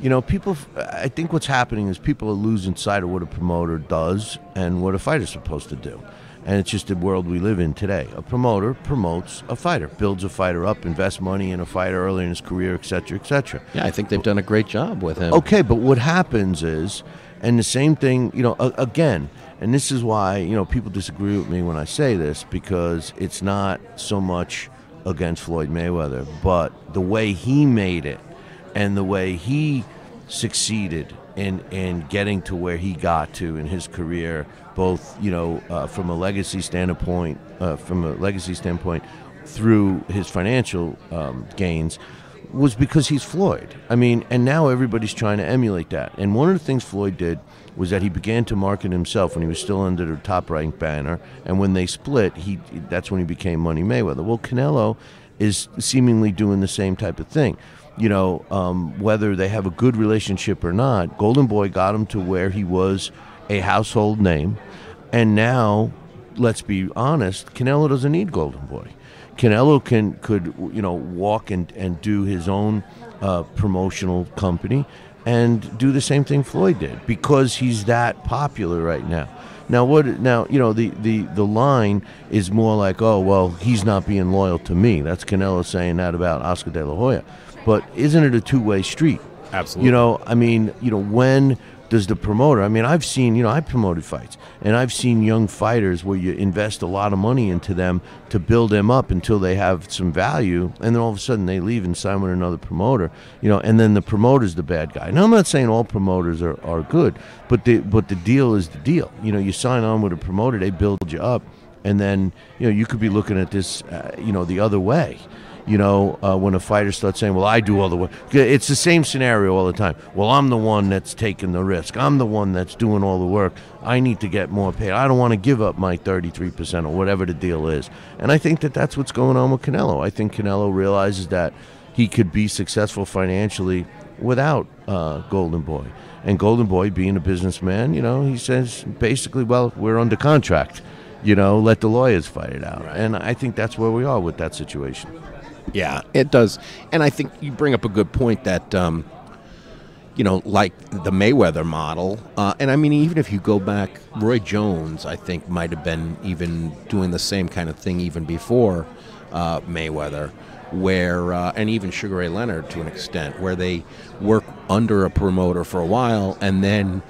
you know, people. I think what's happening is people are losing sight of what a promoter does and what a fighter's supposed to do. And it's just the world we live in today. A promoter promotes a fighter, builds a fighter up, invests money in a fighter early in his career, et cetera, et cetera. Yeah, I think they've done a great job with him. Okay, but what happens is, and the same thing, you know, again, and this is why, you know, people disagree with me when I say this because it's not so much against Floyd Mayweather, but the way he made it and the way he succeeded in, in getting to where he got to in his career, both, you know, uh, from a legacy standpoint, uh, from a legacy standpoint, through his financial um, gains was because he's Floyd. I mean, and now everybody's trying to emulate that. And one of the things Floyd did was that he began to market himself when he was still under the top rank banner, and when they split, he that's when he became Money Mayweather. Well, Canelo is seemingly doing the same type of thing. You know, um, whether they have a good relationship or not, Golden Boy got him to where he was a household name, and now, let's be honest, Canelo doesn't need Golden Boy. Canelo can could you know walk and, and do his own uh, promotional company and do the same thing Floyd did because he's that popular right now. Now what now you know the, the, the line is more like oh well he's not being loyal to me. That's Canelo saying that about Oscar De La Hoya. But isn't it a two way street? Absolutely. You know, I mean, you know, when does the promoter? I mean, I've seen, you know, I promoted fights, and I've seen young fighters where you invest a lot of money into them to build them up until they have some value, and then all of a sudden they leave and sign with another promoter, you know, and then the promoter's the bad guy. Now, I'm not saying all promoters are, are good, but the but the deal is the deal. You know, you sign on with a promoter, they build you up, and then you know you could be looking at this, uh, you know, the other way you know, uh, when a fighter starts saying, "Well, I do all the work," it's the same scenario all the time. Well, I'm the one that's taking the risk. I'm the one that's doing all the work. I need to get more paid. I don't want to give up my 33% or whatever the deal is. And I think that that's what's going on with Canelo. I think Canelo realizes that he could be successful financially without uh, Golden Boy. And Golden Boy, being a businessman, you know, he says basically, "Well, we're under contract." You know, let the lawyers fight it out. And I think that's where we are with that situation. Yeah, it does. And I think you bring up a good point that, um, you know, like the Mayweather model. Uh, and I mean, even if you go back, Roy Jones, I think, might have been even doing the same kind of thing even before uh, Mayweather, where, uh, and even Sugar Ray Leonard to an extent, where they work under a promoter for a while and then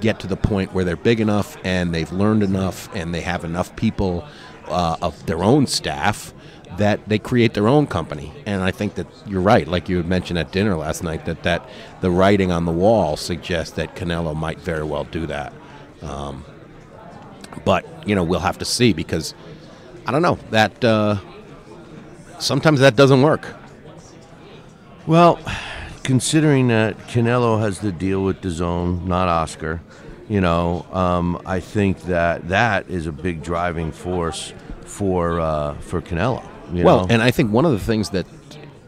get to the point where they're big enough and they've learned enough and they have enough people uh, of their own staff that they create their own company. And I think that you're right, like you had mentioned at dinner last night, that, that the writing on the wall suggests that Canelo might very well do that. Um, but, you know, we'll have to see because, I don't know, that uh, sometimes that doesn't work. Well, considering that Canelo has the deal with DAZN, not Oscar, you know, um, I think that that is a big driving force for uh, for Canelo. You well, know? and I think one of the things that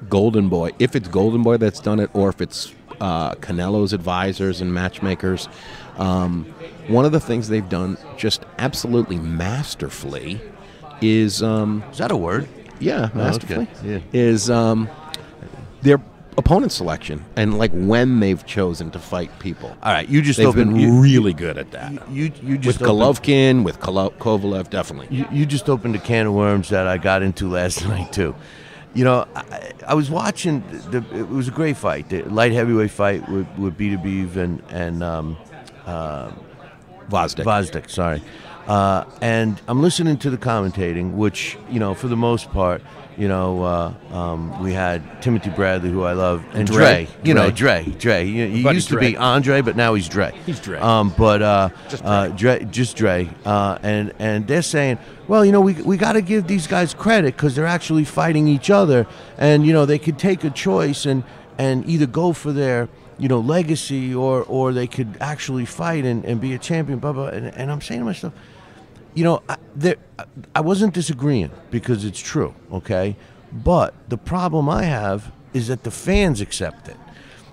Golden Boy, if it's Golden Boy that's done it, or if it's uh, Canelo's advisors and matchmakers, um, one of the things they've done just absolutely masterfully is um, is that a word? Yeah, Oh, masterfully. okay. Yeah. Is um, their opponent selection and like when they've chosen to fight people. All right, you just they've opened- been you- really good at that. You you just with opened- Golovkin, with Kovalev, definitely. You, you just opened a can of worms that I got into last night too. You know, I, I was watching. The, it was a great fight, the light heavyweight fight with with Beterbiev and and um, uh, sorry. Uh, and I'm listening to the commentating, which you know, for the most part, you know, uh, um, we had Timothy Bradley, who I love, and Dre. Dre. You know, Dre. Dre. Dre. He, used to Dre. be Andre, but now he's Dre. He's Dre. Um, but uh, Just uh, Dre, just Dre. Uh, and and they're saying, well, you know, we we got to give these guys credit because they're actually fighting each other, and you know, they could take a choice and and either go for their you know legacy or or they could actually fight and, and be a champion. Blah blah. And, and I'm saying to myself, you know, I, there, I wasn't disagreeing because it's true, okay? But the problem I have is that the fans accept it.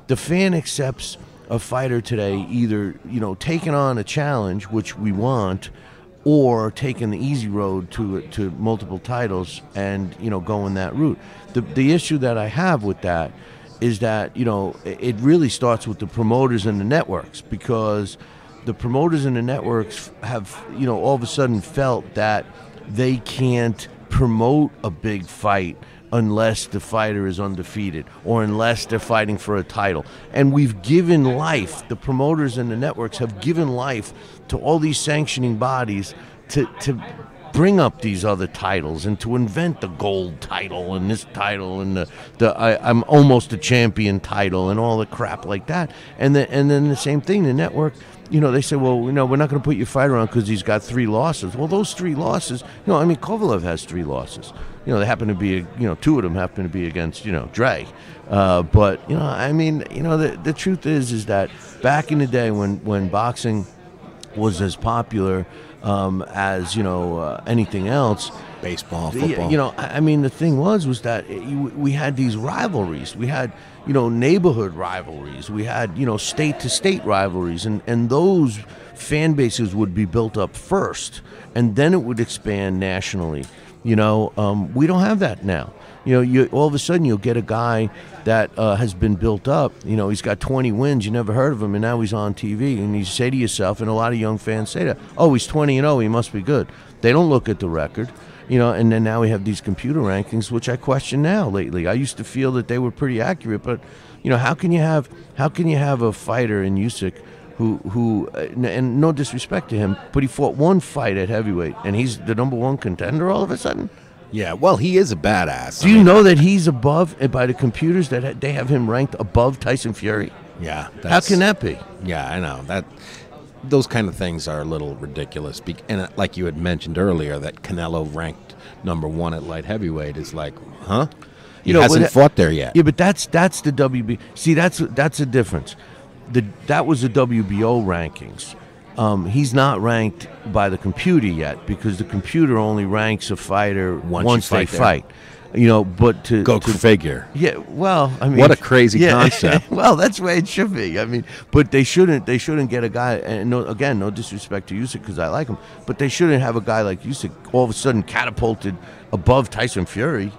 The fan accepts a fighter today either, you know, taking on a challenge, which we want, or taking the easy road to to multiple titles and, you know, going that route. The the issue that I have with that is that, you know, it it really starts with the promoters and the networks because the promoters and the networks have, you know, all of a sudden felt that they can't promote a big fight unless the fighter is undefeated or unless they're fighting for a title. And we've given life, the promoters and the networks have given life to all these sanctioning bodies to, to bring up these other titles and to invent the gold title and this title and the, the I, I'm almost a champion title and all the crap like that. And the, and then the same thing, the network, you know, they say, well, you know, we're not going to put your fighter on because he's got three losses. Well, those three losses, you know, I mean, Kovalev has three losses. You know, they happen to be, you know, two of them happen to be against, you know, Dre. Uh, but you know, I mean, you know, the the truth is, is that back in the day when when boxing was as popular um, as you know uh, anything else. Baseball, the- football. You know, I I mean, the thing was was that it- you- we had these rivalries. We had you know neighborhood rivalries. We had you know state to state rivalries, and and those fan bases would be built up first, and then it would expand nationally. You know, um, we don't have that now. You know, you all of a sudden you'll get a guy that uh, has been built up. You know, he's got 20 wins. You never heard of him, and now he's on TV. And you say to yourself, and a lot of young fans say that, "Oh, he's 20 and 0. He must be good." They don't look at the record, you know, and then now we have these computer rankings, which I question now lately. I used to feel that they were pretty accurate, but you know, how can you have how can you have a fighter in Usyk who who uh, and no disrespect to him, but he fought one fight at heavyweight, and he's the number one contender all of a sudden. Yeah, well, he is a badass. Do you know that he's above uh, by the computers that they have him ranked above Tyson Fury? Yeah. How can that be? Yeah, I know that. Those kind of things are a little ridiculous. And uh, like you had mentioned earlier, that Canelo ranked number one at light heavyweight is like, huh? He hasn't but- fought there yet. Yeah, but that's that's the WB. See, that's that's the difference. The that was the WBO rankings. Um, he's not ranked by the computer yet because the computer only ranks a fighter Once once, you they there. fight. You know, but to Go to, figure. Yeah, well, I mean, What a crazy yeah, concept. well, that's the way it should be. I mean, but they shouldn't. They shouldn't get a guy. And no, again, no disrespect to Usyk because I like him, but they shouldn't have a guy like Usyk all of a sudden catapulted above Tyson Fury.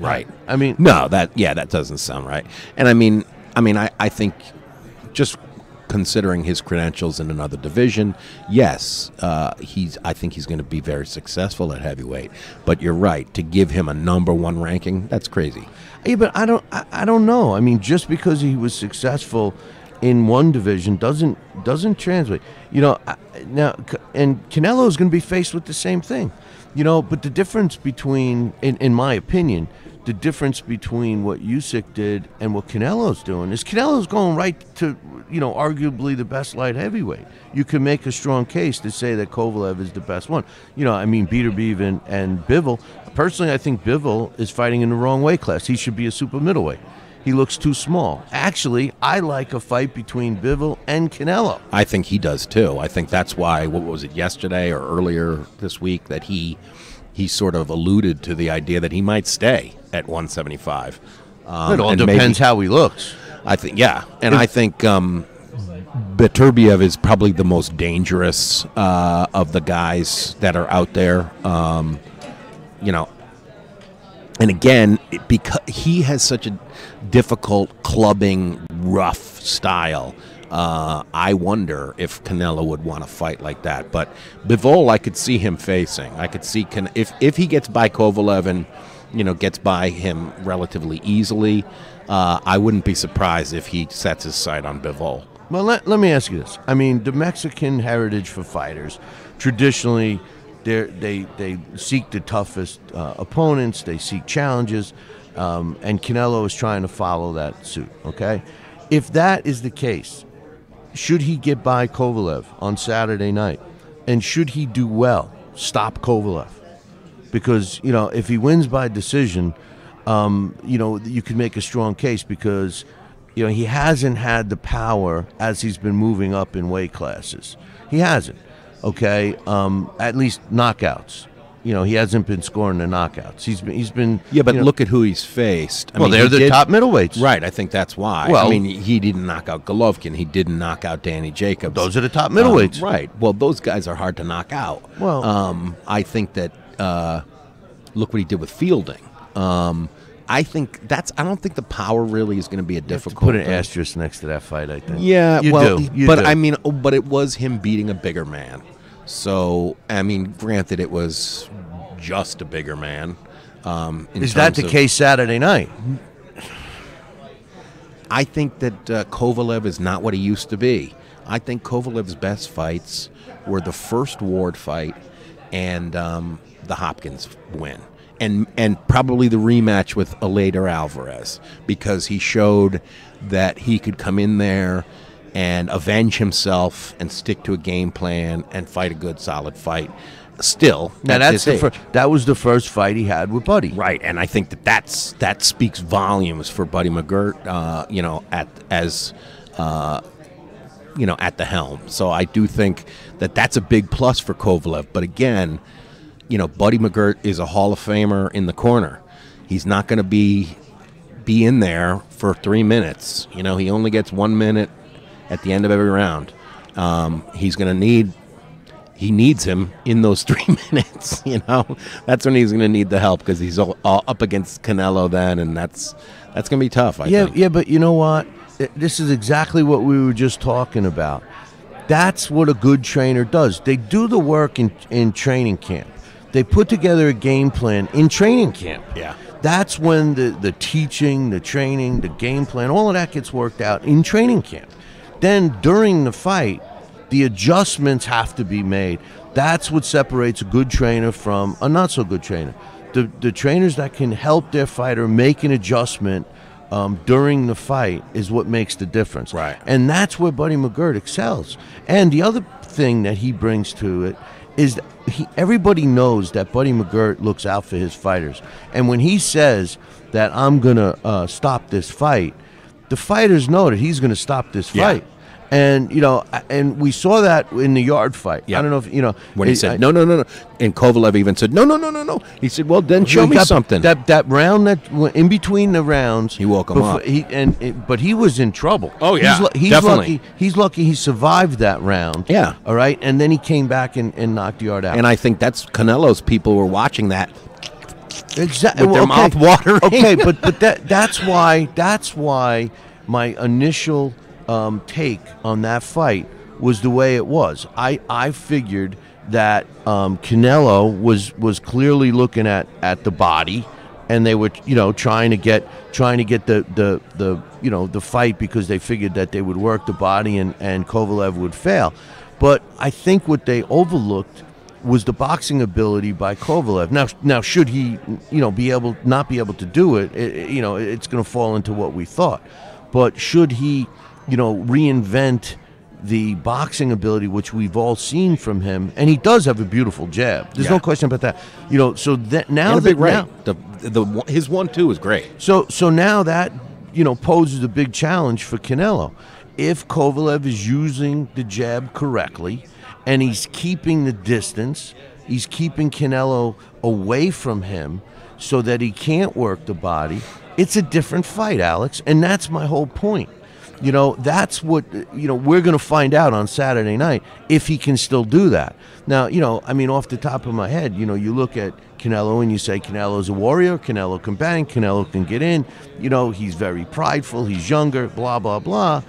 Right. I mean, no, that yeah, that doesn't sound right. And I mean, I mean, I, I think just considering his credentials in another division, yes, uh, he's. I think he's going to be very successful at heavyweight. But you're right to give him a number one ranking. That's crazy. Yeah, but I don't. I, I don't know. I mean, just because he was successful in one division doesn't doesn't translate. You know, I- now and Canelo is going to be faced with the same thing. You know, but the difference between, in, in my opinion, the difference between what Usyk did and what Canelo's doing is Canelo's going right to, you know, arguably the best light heavyweight. You can make a strong case to say that Kovalev is the best one. You know, I mean, Beterbiev and, and Bivol. Personally, I think Bivol is fighting in the wrong weight class. He should be a super middleweight. He looks too small. Actually, I like a fight between Bivol and Canelo. I think he does too. I think that's why. What was it yesterday or earlier this week that he he sort of alluded to the idea that he might stay at 175. Um, It all depends how he looks. I think yeah, and I think um, Beterbiev is probably the most dangerous uh, of the guys that are out there. Um, you know, and again, because he has such a difficult clubbing, rough style. Uh, I wonder if Canelo would want to fight like that. But Bivol, I could see him facing. I could see Can- if if he gets by Kovalev and you know gets by him relatively easily. Uh, I wouldn't be surprised if he sets his sight on Bivol. Well, let, let me ask you this. I mean, the Mexican heritage for fighters, traditionally, they they seek the toughest uh, opponents. They seek challenges, um, and Canelo is trying to follow that suit. Okay, if that is the case, should he get by Kovalev on Saturday night, and should he do well, stop Kovalev? Because you know, if he wins by decision, um, you know, you can make a strong case because you know he hasn't had the power as he's been moving up in weight classes. He hasn't. Okay, um, at least knockouts. You know, he hasn't been scoring the knockouts. He's been. He's been. Yeah, but you know- look at who he's faced. Well, they're he the top middleweights. Right, I think that's why. Well- I mean, he didn't knock out Golovkin. He didn't knock out Danny Jacobs. Those are the top Um, middleweights. right. Well, those guys are hard to knock out. Well- um, I think that uh, look what he did with Fielding. Um, I think that's. I don't think the power really is going to be a difficult. Put an thing. asterisk next to that fight. I think. Yeah, you well, do. You but do. I mean, oh, but it was him beating a bigger man. So I mean, granted, it was just a bigger man. Um, in is that the of- case Saturday night? I think that uh, Kovalev is not what he used to be. I think Kovalev's best fights were the first Ward fight and um, the Hopkins win. And, and probably the rematch with Eleider Alvarez because he showed that he could come in there and avenge himself and stick to a game plan and fight a good solid fight. Still, Now that's the fir- that was the first fight he had with Buddy. Right, and I think that that's that speaks volumes for Buddy McGirt. Uh, you know, at as uh, you know at the helm. So I do think that that's a big plus for Kovalev. But again, you know, Buddy McGirt is a Hall of Famer in the corner. He's not going to be be in there for three minutes. You know, he only gets one minute at the end of every round. Um, he's going to need he needs him in those three minutes. You know, that's when he's going to need the help because he's all, all up against Canelo then, and that's that's going to be tough. I yeah, think. yeah, but you know what? This is exactly what we were just talking about. That's what a good trainer does. They do the work in in training camp. They put together a game plan in training camp. Yeah. That's when the, the teaching, the training, the game plan, all of that gets worked out in training camp. Then during the fight, the adjustments have to be made. That's what separates a good trainer from a not so good trainer. The, the trainers that can help their fighter make an adjustment um, during the fight is what makes the difference. Right. And that's where Buddy McGirt excels. And the other thing that he brings to it is he, everybody knows that Buddy McGirt looks out for his fighters. And when he says that I'm going to uh, stop this fight, the fighters know that he's going to stop this Yeah. fight. And you know, and we saw that in the Yarde fight. Yeah. I don't know if you know when he I- said no, no, no, no, and Kovalev even said no, no, no, no, no. He said, "Well, then show me got something." That that round that in between the rounds, he woke him up. He and it- but he was in trouble. Oh, yeah, he's, he's definitely. lucky. He's lucky he survived that round. Yeah. all right, and then he came back and, and knocked Yarde out. and I think that's Canelo's people were watching that. exactly with their mouth watering. Okay, but but that that's why that's why my initial um, take on that fight was the way it was. I I figured that um, Canelo was was clearly looking at at the body. And they were, you know, trying to get trying to get the, the, the you know the fight because they figured that they would work the body and, and Kovalev would fail. But I think what they overlooked was the boxing ability by Kovalev. Now, now should he, you know, be able not be able to do it, it you know, it's going to fall into what we thought. But should he, you know, reinvent the boxing ability which we've all seen from him, and he does have a beautiful jab. There's Yeah. no question about that. You know, so that now and a that big right. now, The, the his one two is great. so so now that you know poses a big challenge for Canelo. If Kovalev is using the jab correctly and he's keeping the distance, he's keeping Canelo away from him so that he can't work the body. It's a different fight, Alex, and that's my whole point. You know, that's what you know. We're going to find out on Saturday night if he can still do that. Now, you know, I mean, off the top of my head, you know, you look at Canelo and you say Canelo's a warrior. Canelo can bang. Canelo can get in. You know, he's very prideful. He's younger. Blah blah blah.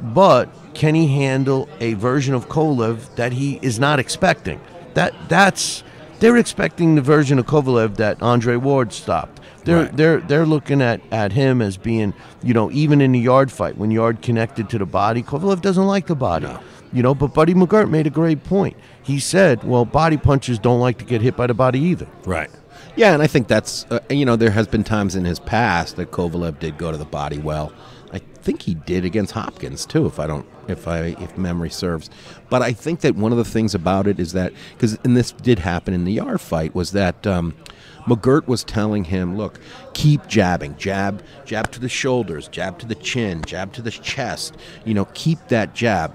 But can he handle a version of Kovalev that he is not expecting? That that's they're expecting the version of Kovalev that Andre Ward stopped. They're Right. they're they're looking at, at him as being, you know, even in the Yarde fight when Yarde connected to the body, Kovalev doesn't like the body. You know, but Buddy McGirt made a great point. He said, "Well, body punchers don't like to get hit by the body either." Right. Yeah, and I think that's uh, you know there has been times in his past that Kovalev did go to the body well. I think he did against Hopkins too, if I don't if I if memory serves. But I think that one of the things about it is that because and this did happen in the Yarde fight was that. Um, McGirt was telling him, "Look, keep jabbing, jab, jab to the shoulders, jab to the chin, jab to the chest. You know, keep that jab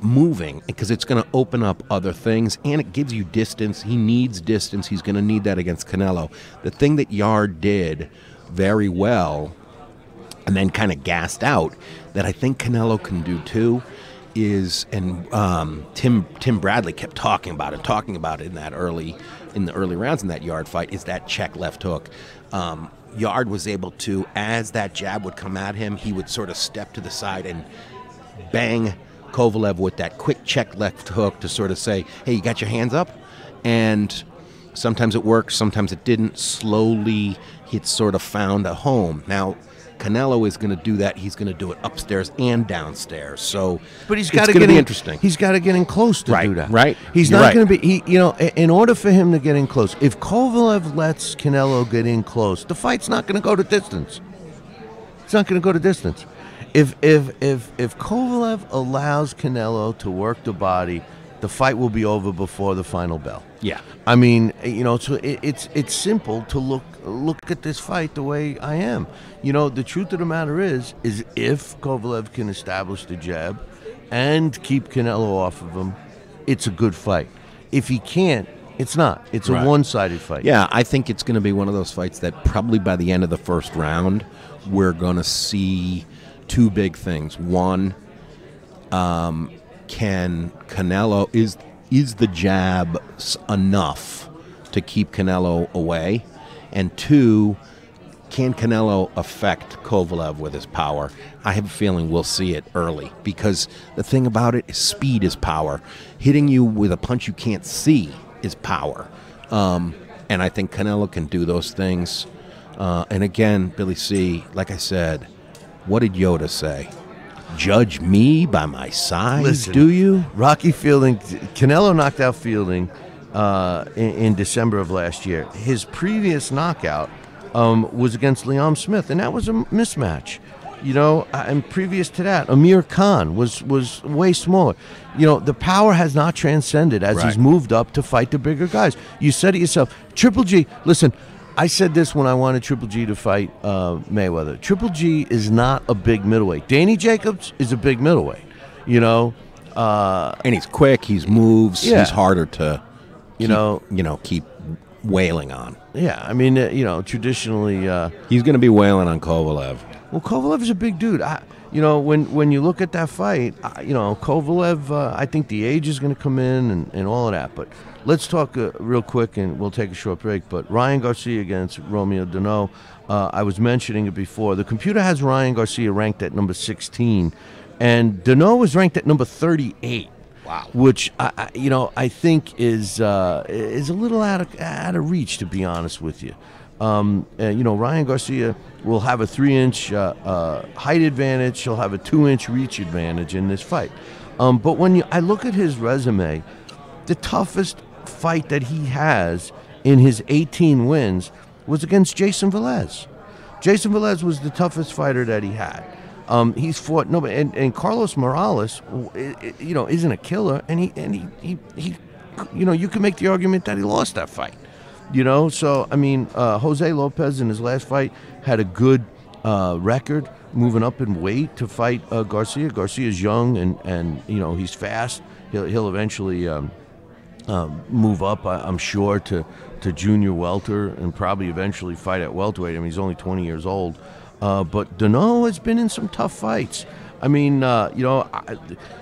moving because it's going to open up other things and it gives you distance. He needs distance. He's going to need that against Canelo. The thing that Yarde did very well and then kind of gassed out that I think Canelo can do too is and um, Tim Tim Bradley kept talking about it, talking about it in that early in the early rounds in that Yarde fight is that check left hook. Um, Yarde was able to, as that jab would come at him, he would sort of step to the side and bang Kovalev with that quick check left hook to sort of say, "Hey, you got your hands up," and sometimes it worked, sometimes it didn't. Slowly, it sort of found a home. Now. Canelo is going to do that. He's going to do it upstairs and downstairs. So, But he's it's got to get be in, interesting. He's got to get in close to Right, do that. right. He's You're not right. going to be. He, you know, in order for him to get in close, if Kovalev lets Canelo get in close, the fight's not going to go to distance. It's not going to go to distance. If if if if Kovalev allows Canelo to work the body, the fight will be over before the final bell. Yeah. I mean, you know, so it, it's it's simple to look look at this fight the way I am. You know, the truth of the matter is, is if Kovalev can establish the jab and keep Canelo off of him, it's a good fight. If he can't, it's not. It's Right. a one-sided fight. Yeah, I think it's going to be one of those fights that probably by the end of the first round, we're going to see two big things. One, um, can Canelo is is the jab enough to keep Canelo away, and two, can Canelo affect Kovalev with his power? I have a feeling we'll see it early because the thing about it is speed is power. Hitting you with a punch you can't see is power. Um, and I think Canelo can do those things. Uh, and again, Billy C, like I said, what did Yoda say? Judge me by my size, Listen, do you? Rocky Fielding, Canelo knocked out Fielding uh, in, in December of last year. His previous knockout um, was against Liam Smith, and that was a mismatch. You know, and previous to that, Amir Khan was was way smaller. You know, the power has not transcended as he's moved up to fight the bigger guys. You said it yourself. Triple G, listen, I said this when I wanted Triple G to fight uh, Mayweather. Triple G is not a big middleweight. Danny Jacobs is a big middleweight. You know, uh, and he's quick. He's moves. Yeah. He's harder to, You keep- know- you know, keep wailing on. Yeah, I mean, uh, you know, traditionally, uh, He's going to be wailing on Kovalev. well, Kovalev is a big dude. I, you know, when when you look at that fight, I, you know, Kovalev, uh, I think the age is going to come in and, and all of that. But let's talk uh, real quick, and we'll take a short break. But Ryan Garcia against Romeo Duno, uh, I was mentioning it before. The computer has Ryan Garcia ranked at number 16, and Duno is ranked at number 38. Wow. Which I, I, you know, I think is uh, is a little out of out of reach, to be honest with you. Um, uh, you know, Ryan Garcia will have a three-inch uh, uh, height advantage. He'll have a two-inch reach advantage in this fight. Um, but when you, I look at his resume, the toughest fight that he has in his 18 wins was against Jason Velez. Jason Velez was the toughest fighter that he had. Um, he's fought no, and, and Carlos Morales, you know, isn't a killer, and he and he, he he, you know, you can make the argument that he lost that fight. You know, so I mean, uh, Jose Lopez in his last fight had a good uh, record, moving up in weight to fight uh, Garcia. Garcia's young and and you know he's fast. He'll he'll eventually. Um, um, move up, I, I'm sure, to, to junior welter and probably eventually fight at welterweight. I mean, he's only 20 years old. Uh, but Duno has been in some tough fights. I mean, uh, you know, I,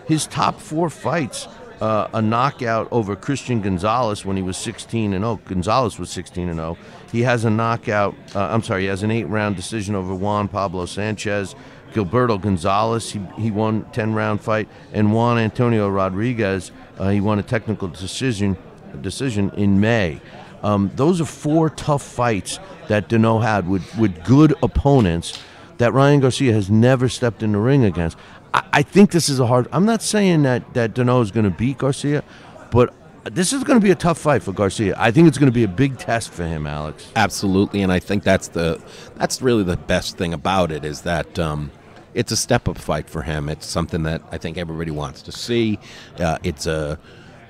his top four fights uh, a knockout over Christian Gonzalez when he was 16 and 0. Gonzalez was 16 and 0. He has a knockout, uh, I'm sorry, he has an eight round decision over Juan Pablo Sanchez. Gilberto Gonzalez, he, he won 10 round fight, and Juan Antonio Rodriguez, he won a technical decision decision in May. Um, those are four tough fights that Duno had with, with good opponents that Ryan Garcia has never stepped in the ring against. I, I think this is a hard. I'm not saying that that Duno is going to beat Garcia, but this is going to be a tough fight for Garcia. I think it's going to be a big test for him, Alex. Absolutely, and I think that's the that's really the best thing about it is that um, it's a step up fight for him. It's something that I think everybody wants to see. Uh, it's a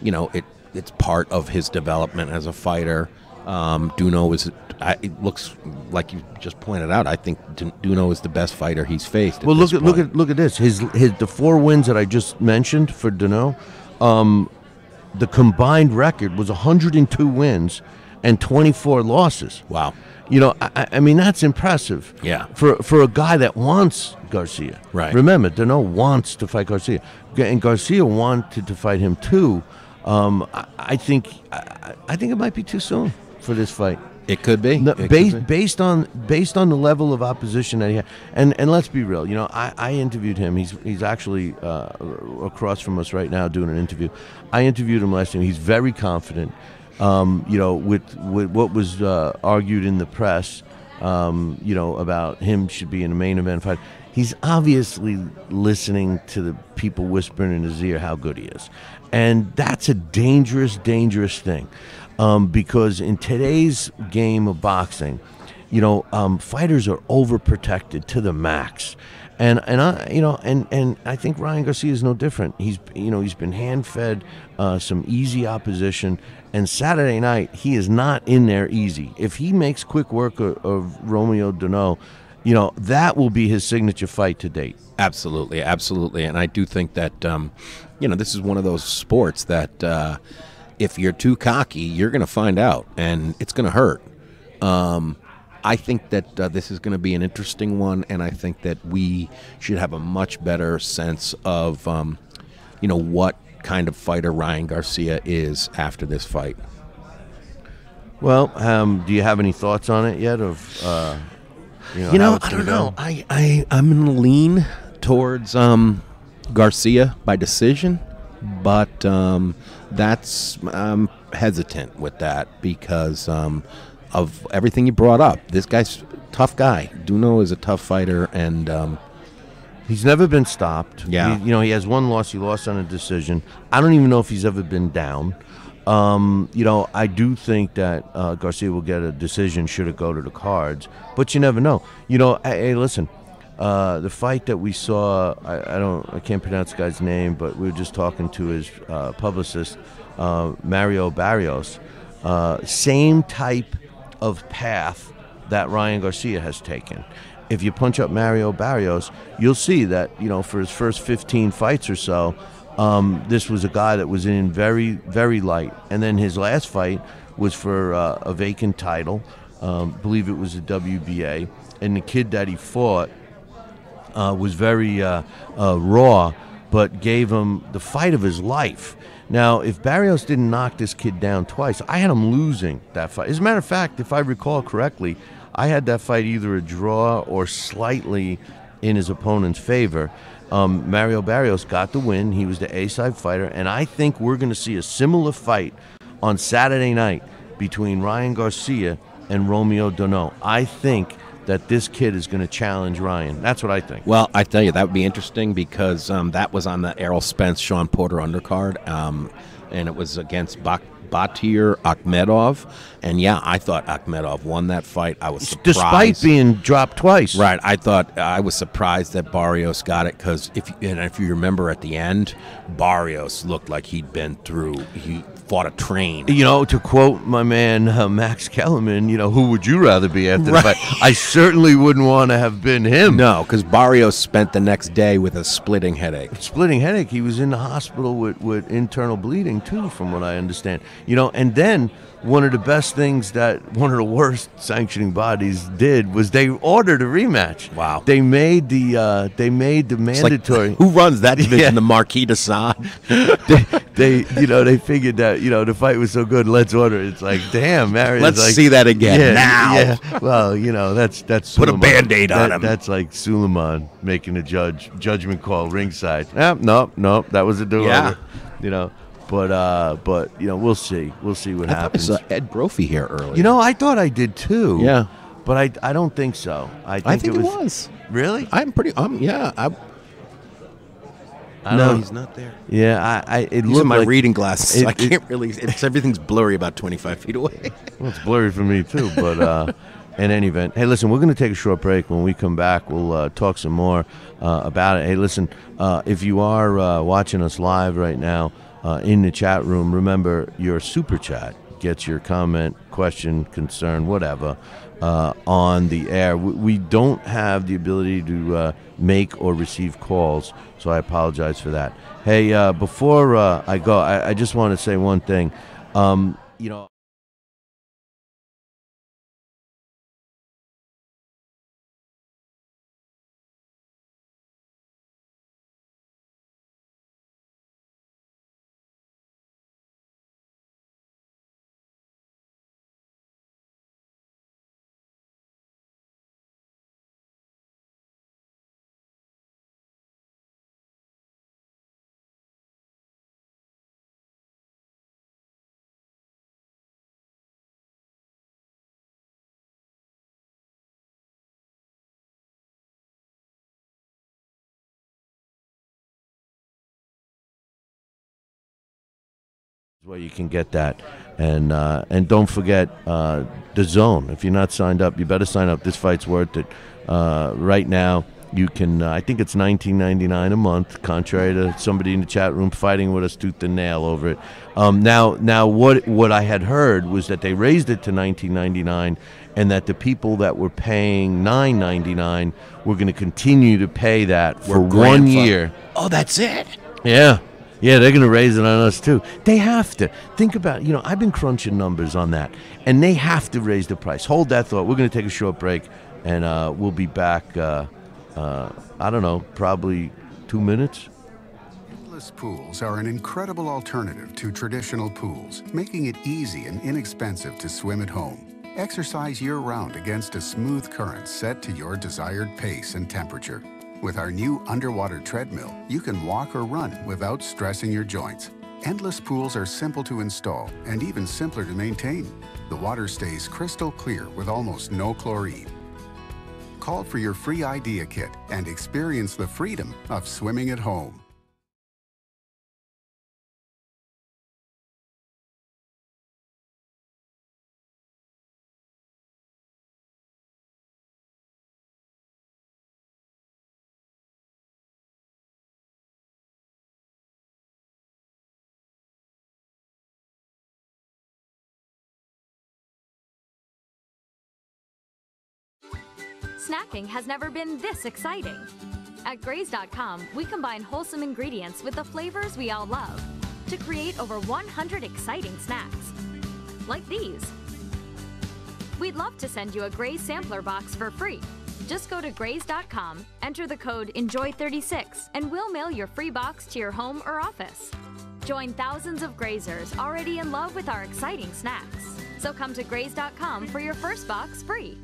you know it it's part of his development as a fighter. Um, Duno is I, it looks like you just pointed out. I think Duno is the best fighter he's faced. Well, look at look at look at this. His his the four wins that I just mentioned for Duno, um, the combined record was 102 wins and 24 losses. Wow. You know, I, I- mean that's impressive. Yeah. For for a guy that wants Garcia. Right. Remember, Duno wants to fight Garcia, and Garcia wanted to fight him too. Um, I, I think I, I think it might be too soon for this fight. It could be. No, It could based be. based on based on the level of opposition that he had, and and let's be real. You know, I, I interviewed him. He's he's actually uh, across from us right now doing an interview. I interviewed him last time. He's very confident. Um, you know, with with what was uh, argued in the press, um, you know, about him should be in a main event fight. He's obviously listening to the people whispering in his ear how good he is, and that's a dangerous, dangerous thing um, because in today's game of boxing, you know, um, fighters are overprotected to the max. And and I you know and, and I think Ryan Garcia is no different. He's you know he's been hand fed uh, some easy opposition, and Saturday night he is not in there easy. If he makes quick work of, of Romeo Duno, you know that will be his signature fight to date. Absolutely, absolutely, and I do think that um, you know this is one of those sports that uh, if you're too cocky, you're going to find out, and it's going to hurt. Um, I think that uh, this is going to be an interesting one, and I think that we should have a much better sense of um, you know what kind of fighter Ryan Garcia is after this fight. Well, um, do you have any thoughts on it yet? Of uh, you know, You know, I don't know. go? I, I I'm to lean towards um, Garcia by decision. but um, that's I'm hesitant with that because um, of everything you brought up. This guy's a tough guy. Duno is a tough fighter, and um, He's never been stopped. Yeah. He- you know, he has one loss. He lost on a decision. I don't even know if he's ever been down. Um, you know, I do think that uh, Garcia will get a decision should it go to the cards, but you never know. You know, hey, listen, uh, the fight that we saw, I, I don't, I can't pronounce the guy's name, but we were just talking to his uh, publicist, uh, Mario Barrios. Uh, same type of path that Ryan Garcia has taken. If you punch up Mario Barrios, you'll see that you know for his first 15 fights or so, um, this was a guy that was in very very light, and then his last fight was for uh, a vacant title. Um, believe it was a WBA, and the kid that he fought uh, was very uh, uh, raw, but gave him the fight of his life. Now, if Barrios didn't knock this kid down twice, I had him losing that fight. As a matter of fact, if I recall correctly, I had that fight either a draw or slightly in his opponent's favor. Um, Mario Barrios got the win. He was the A side fighter, and I think we're going to see a similar fight on Saturday night between Ryan Garcia and Romero Duno. I think that this kid is going to challenge Ryan. That's what I think. Well, I tell you, that would be interesting because um, that was on the Errol Spence Sean Porter undercard, um, and it was against Bak- Batir Akhmedov. And yeah, I thought Akhmedov won that fight. I was surprised. Despite being dropped twice. Right. I thought I was surprised that Barrios got it because if and if you remember at the end, Barrios looked like he'd been through. He fought a train. You know, to quote my man uh, Max Kellerman, you know, who would you rather be after Right. the fight? I certainly wouldn't want to have been him. No, because Barrios spent the next day with a splitting headache. Splitting headache. He was in the hospital with, with internal bleeding too, from what I understand. You know, and then one of the best things that one of the worst sanctioning bodies did was they ordered a rematch. Wow. They made the uh, they made the It's like, mandatory. who runs that division? Yeah. The Marquis de Sade. they, they, you know, they figured that you know the fight was so good. Let's order. it. It's like, damn, Mario's Let's like, see that again, yeah, now. Yeah. Well, you know, that's that's Put a. Band-Aid on That- him. That's like Sulaiman making a judge judgment call ringside. Ah, no, no, that was a do over. Yeah. You know, but uh, but you know, we'll see. We'll see what I thought it happens. was uh, Ed Brophy here earlier. you know, I thought I did too. Yeah. But I, I don't think so. I think, I think it it was. was. Really? I'm pretty. Um, yeah. I, I no, don't- he's not there. Yeah, I, I it He's looked in my like- reading glasses. it- I can't really. It's everything's blurry about 25 feet away. Well, it's blurry for me too, but uh, in any event, hey, listen, we're going to take a short break. When we come back, we'll uh, talk some more uh, about it. Hey, listen, uh, if you are uh, watching us live right now uh, in the chat room, remember your super chat gets your comment, question, concern, whatever. Uh, on the air, we, don't have the ability to uh, make or receive calls, so I apologize for that. Hey, uh, before uh, I go, I, I just want to say one thing. Um, you know. Where you can get that. And uh, and don't forget uh, the zone. If you're not signed up you better sign up. This fight's worth it. Uh, right now you can uh, i think it's 19.99 a month contrary to somebody in the chat room fighting with us tooth and nail over it. Um, now now what what i had heard was that they raised it to 19.99 and that the people that were paying 9.99 were going to continue to pay that for one year. Oh, that's it. yeah. Yeah, they're going to raise it on us too. They have to. Think about, you know, I've been crunching numbers on that, and they have to raise the price. Hold that thought. We're going to take a short break, and uh, we'll be back, uh, uh, I don't know, probably two minutes. Endless pools are an incredible alternative to traditional pools, making it easy and inexpensive to swim at home. Exercise year round against a smooth current set to your desired pace and temperature. With our new underwater treadmill, you can walk or run without stressing your joints. Endless pools are simple to install and even simpler to maintain. The water stays crystal clear with almost no chlorine. Call for your free idea kit and experience the freedom of swimming at home. Snacking has never been this exciting. At Graze.com, we combine wholesome ingredients with the flavors we all love to create over 100 exciting snacks. Like these. We'd love to send you a Graze sampler box for free. Just go to Graze.com, enter the code ENJOY36, and we'll mail your free box to your home or office. Join thousands of grazers already in love with our exciting snacks. So come to Graze.com for your first box free.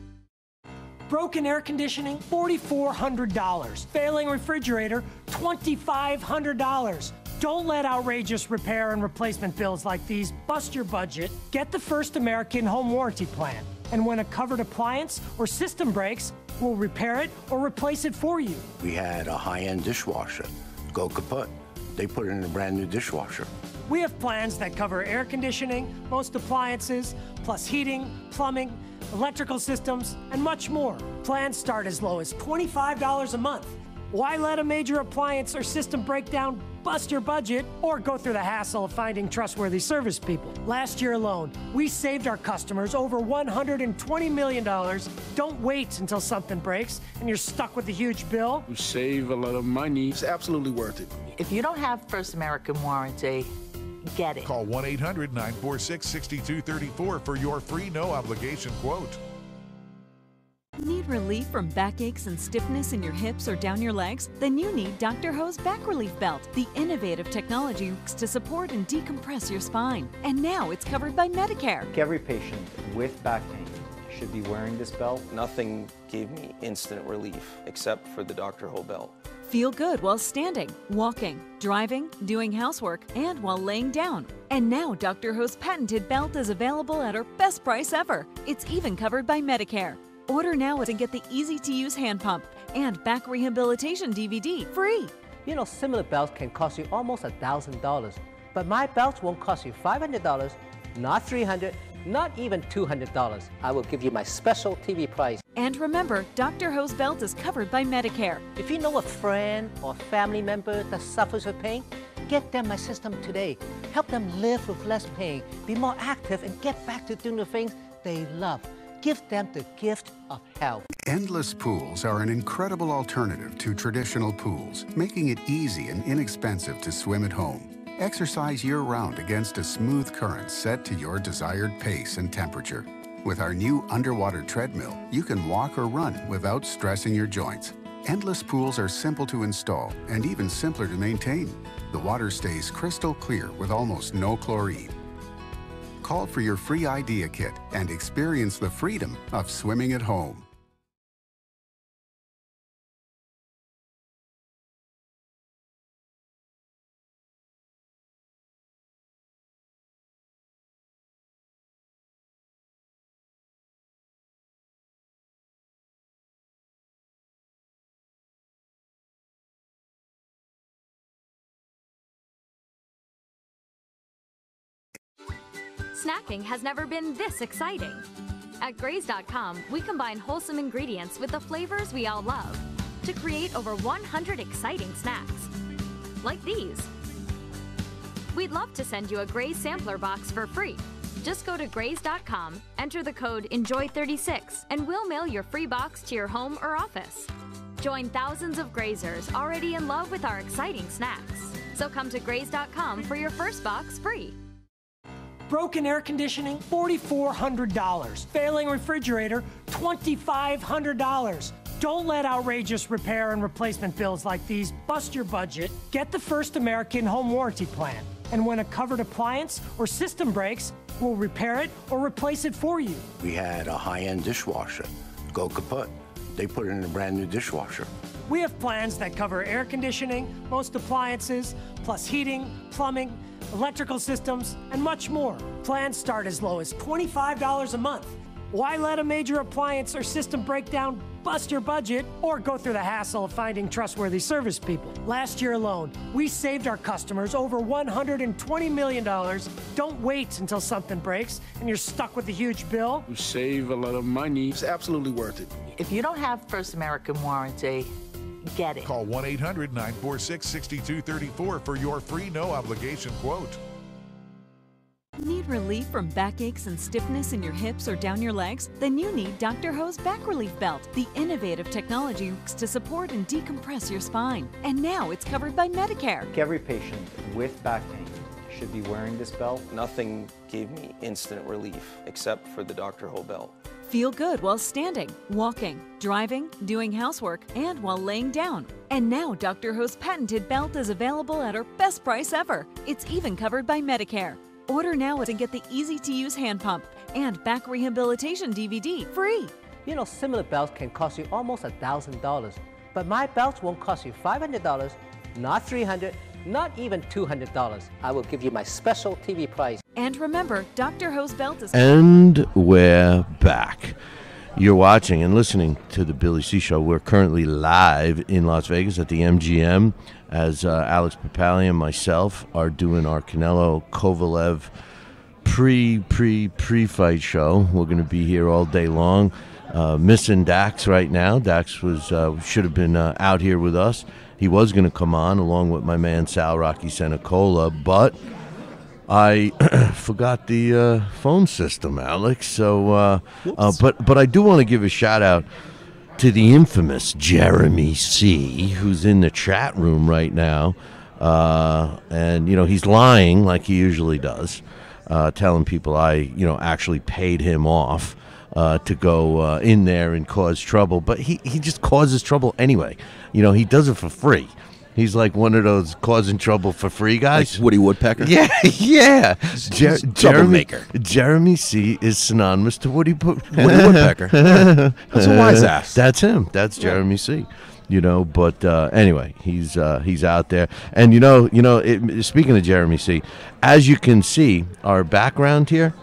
Broken air conditioning, $4,400. Failing refrigerator, $2,500. Don't let outrageous repair and replacement bills like these bust your budget. Get the First American Home Warranty Plan. And when a covered appliance or system breaks, we'll repair it or replace it for you. We had a high-end dishwasher go kaput. They put in a brand new dishwasher. We have plans that cover air conditioning, most appliances, plus heating, plumbing, electrical systems, and much more. Plans start as low as $25 a month. Why let a major appliance or system breakdown bust your budget or go through the hassle of finding trustworthy service people? Last year alone, we saved our customers over $120 million. Don't wait until something breaks and you're stuck with a huge bill. You save a lot of money. It's absolutely worth it. If you don't have First American warranty, get it. Call 1 800 946 6234 for your free no obligation quote. Need relief from backaches and stiffness in your hips or down your legs? Then you need Dr. Ho's Back Relief Belt. The innovative technology works to support and decompress your spine. And now it's covered by Medicare. Every patient with back pain should be wearing this belt. Nothing gave me instant relief except for the Dr. Ho belt. Feel good while standing, walking, driving, doing housework, and while laying down. And now Dr. Ho's patented belt is available at our best price ever. It's even covered by Medicare. Order now and get the easy to use hand pump and back rehabilitation DVD free. You know, similar belts can cost you almost a $1,000, but my belts won't cost you $500, not $300, not even $200. I will give you my special TV price. And remember, Dr. Ho's belt is covered by Medicare. If you know a friend or family member that suffers with pain, get them my system today. Help them live with less pain, be more active, and get back to doing the things they love. Give them the gift of health. Endless pools are an incredible alternative to traditional pools, making it easy and inexpensive to swim at home. Exercise year-round against a smooth current set to your desired pace and temperature. With our new underwater treadmill, you can walk or run without stressing your joints. Endless pools are simple to install and even simpler to maintain. The water stays crystal clear with almost no chlorine. Call for your free idea kit and experience the freedom of swimming at home. Snacking has never been this exciting. At Graze.com, we combine wholesome ingredients with the flavors we all love to create over 100 exciting snacks. Like these. We'd love to send you a Graze sampler box for free. Just go to Graze.com, enter the code ENJOY36, and we'll mail your free box to your home or office. Join thousands of grazers already in love with our exciting snacks. So come to Graze.com for your first box free. Broken air conditioning, $4,400. Failing refrigerator, $2,500. Don't let outrageous repair and replacement bills like these bust your budget. Get the First American Home Warranty Plan. And when a covered appliance or system breaks, we'll repair it or replace it for you. We had a high-end dishwasher go kaput. They put in a brand new dishwasher. We have plans that cover air conditioning, most appliances, plus heating, plumbing, electrical systems, and much more. Plans start as low as $25 a month. Why let a major appliance or system breakdown bust your budget or go through the hassle of finding trustworthy service people? Last year alone, we saved our customers over $120 million. Don't wait until something breaks and you're stuck with a huge bill. You save a lot of money. It's absolutely worth it. If you don't have First American warranty, get it. Call 1 800 946 6234 for your free no obligation quote. Need relief from backaches and stiffness in your hips or down your legs? Then you need Dr. Ho's Back Relief Belt. The innovative technology works to support and decompress your spine. And now it's covered by Medicare. Every patient with back pain should be wearing this belt. Nothing gave me instant relief except for the Dr. Ho belt. Feel good while standing, walking, driving, doing housework, and while laying down. And now Dr. Ho's patented belt is available at our best price ever. It's even covered by Medicare. Order now and get the easy to use hand pump and back rehabilitation DVD free. You know, similar belts can cost you almost a $1,000, but my belts won't cost you $500, not $300, not even $200. I will give you my special TV price. And remember, Dr. Ho's belt is. And we're back. You're watching and listening to the Billy C Show. We're currently live in Las Vegas at the MGM as uh, Alex Papali and myself are doing our Canelo Kovalev pre pre pre fight show. We're going to be here all day long. Uh, missing Dax right now. Dax was uh, should have been uh, out here with us. He was going to come on along with my man Sal Rocky Senecola, but I forgot the uh, phone system, Alex. So, uh, uh, but but I do want to give a shout out to the infamous Jeremy C, who's in the chat room right now, uh, and you know he's lying like he usually does, uh, telling people I you know actually paid him off. Uh, to go uh, in there and cause trouble, but he, he just causes trouble anyway. You know, he does it for free. He's like one of those causing trouble for free guys. Like Woody Woodpecker? Yeah, yeah. Jer- Jeremy. Jeremy C is synonymous to Woody, Wo- Woody Woodpecker. That's a wise ass. That's him. That's Jeremy C. You know, but uh, anyway, he's uh, he's out there, and you know, you know. It, speaking of Jeremy C, as you can see, our background here,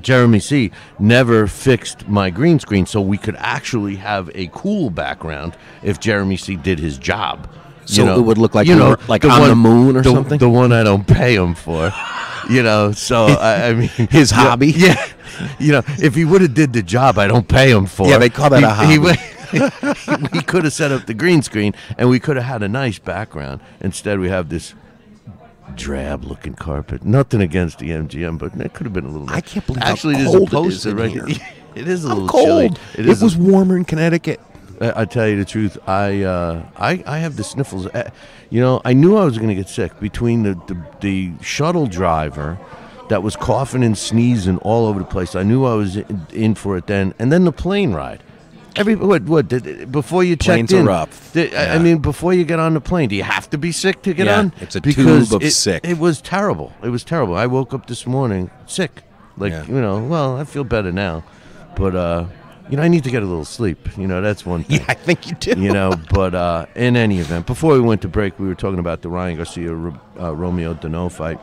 Jeremy C never fixed my green screen, so we could actually have a cool background if Jeremy C did his job. So You know, it would look like you know, like, on the moon or the- something? The one I don't pay him for, you know. So I, I mean, His hobby? Yeah, you know, if he would have did the job I don't pay him for. Yeah, they call that he, a hobby. he we could have set up the green screen and we could have had a nice background. Instead, we have this drab-looking carpet. Nothing against the MGM, but it could have been a little. I can't believe how Actually, there's cold a it is right here. It is a I'm little cold. chilly. It, is a- was warmer in Connecticut. I, I tell you the truth, I, uh, I I have the sniffles. Uh, You know, I knew I was going to get sick between the, the the shuttle driver that was coughing and sneezing all over the place. I knew I was in, in for it then, and then the plane ride. Every what what did, before you checked Planes are in? did- I- I Yeah. mean, before you get on the plane, do you have to be sick to get Yeah, on? it's a because tube of it, sick. It was terrible. It was terrible. I woke up this morning sick, like Yeah. you know. Well, I feel better now, but uh, you know, I need to get a little sleep. You know, that's one thing. Yeah, I think you do. You know, but uh, in any event, before we went to break, we were talking about the Ryan Garcia uh, Romero Duno fight,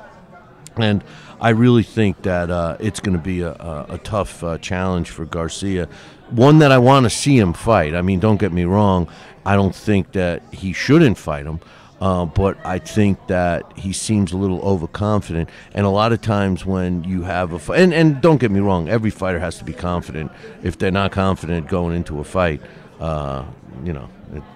and I really think that uh, it's going to be a, a, a tough uh, challenge for Garcia. One that I want to see him fight. I mean, don't get me wrong. I don't think that he shouldn't fight him. Uh, but I think that he seems a little overconfident, and a lot of times when you have a fight, and, and don't get me wrong, every fighter has to be confident. If they're not confident going into a fight, uh, you know,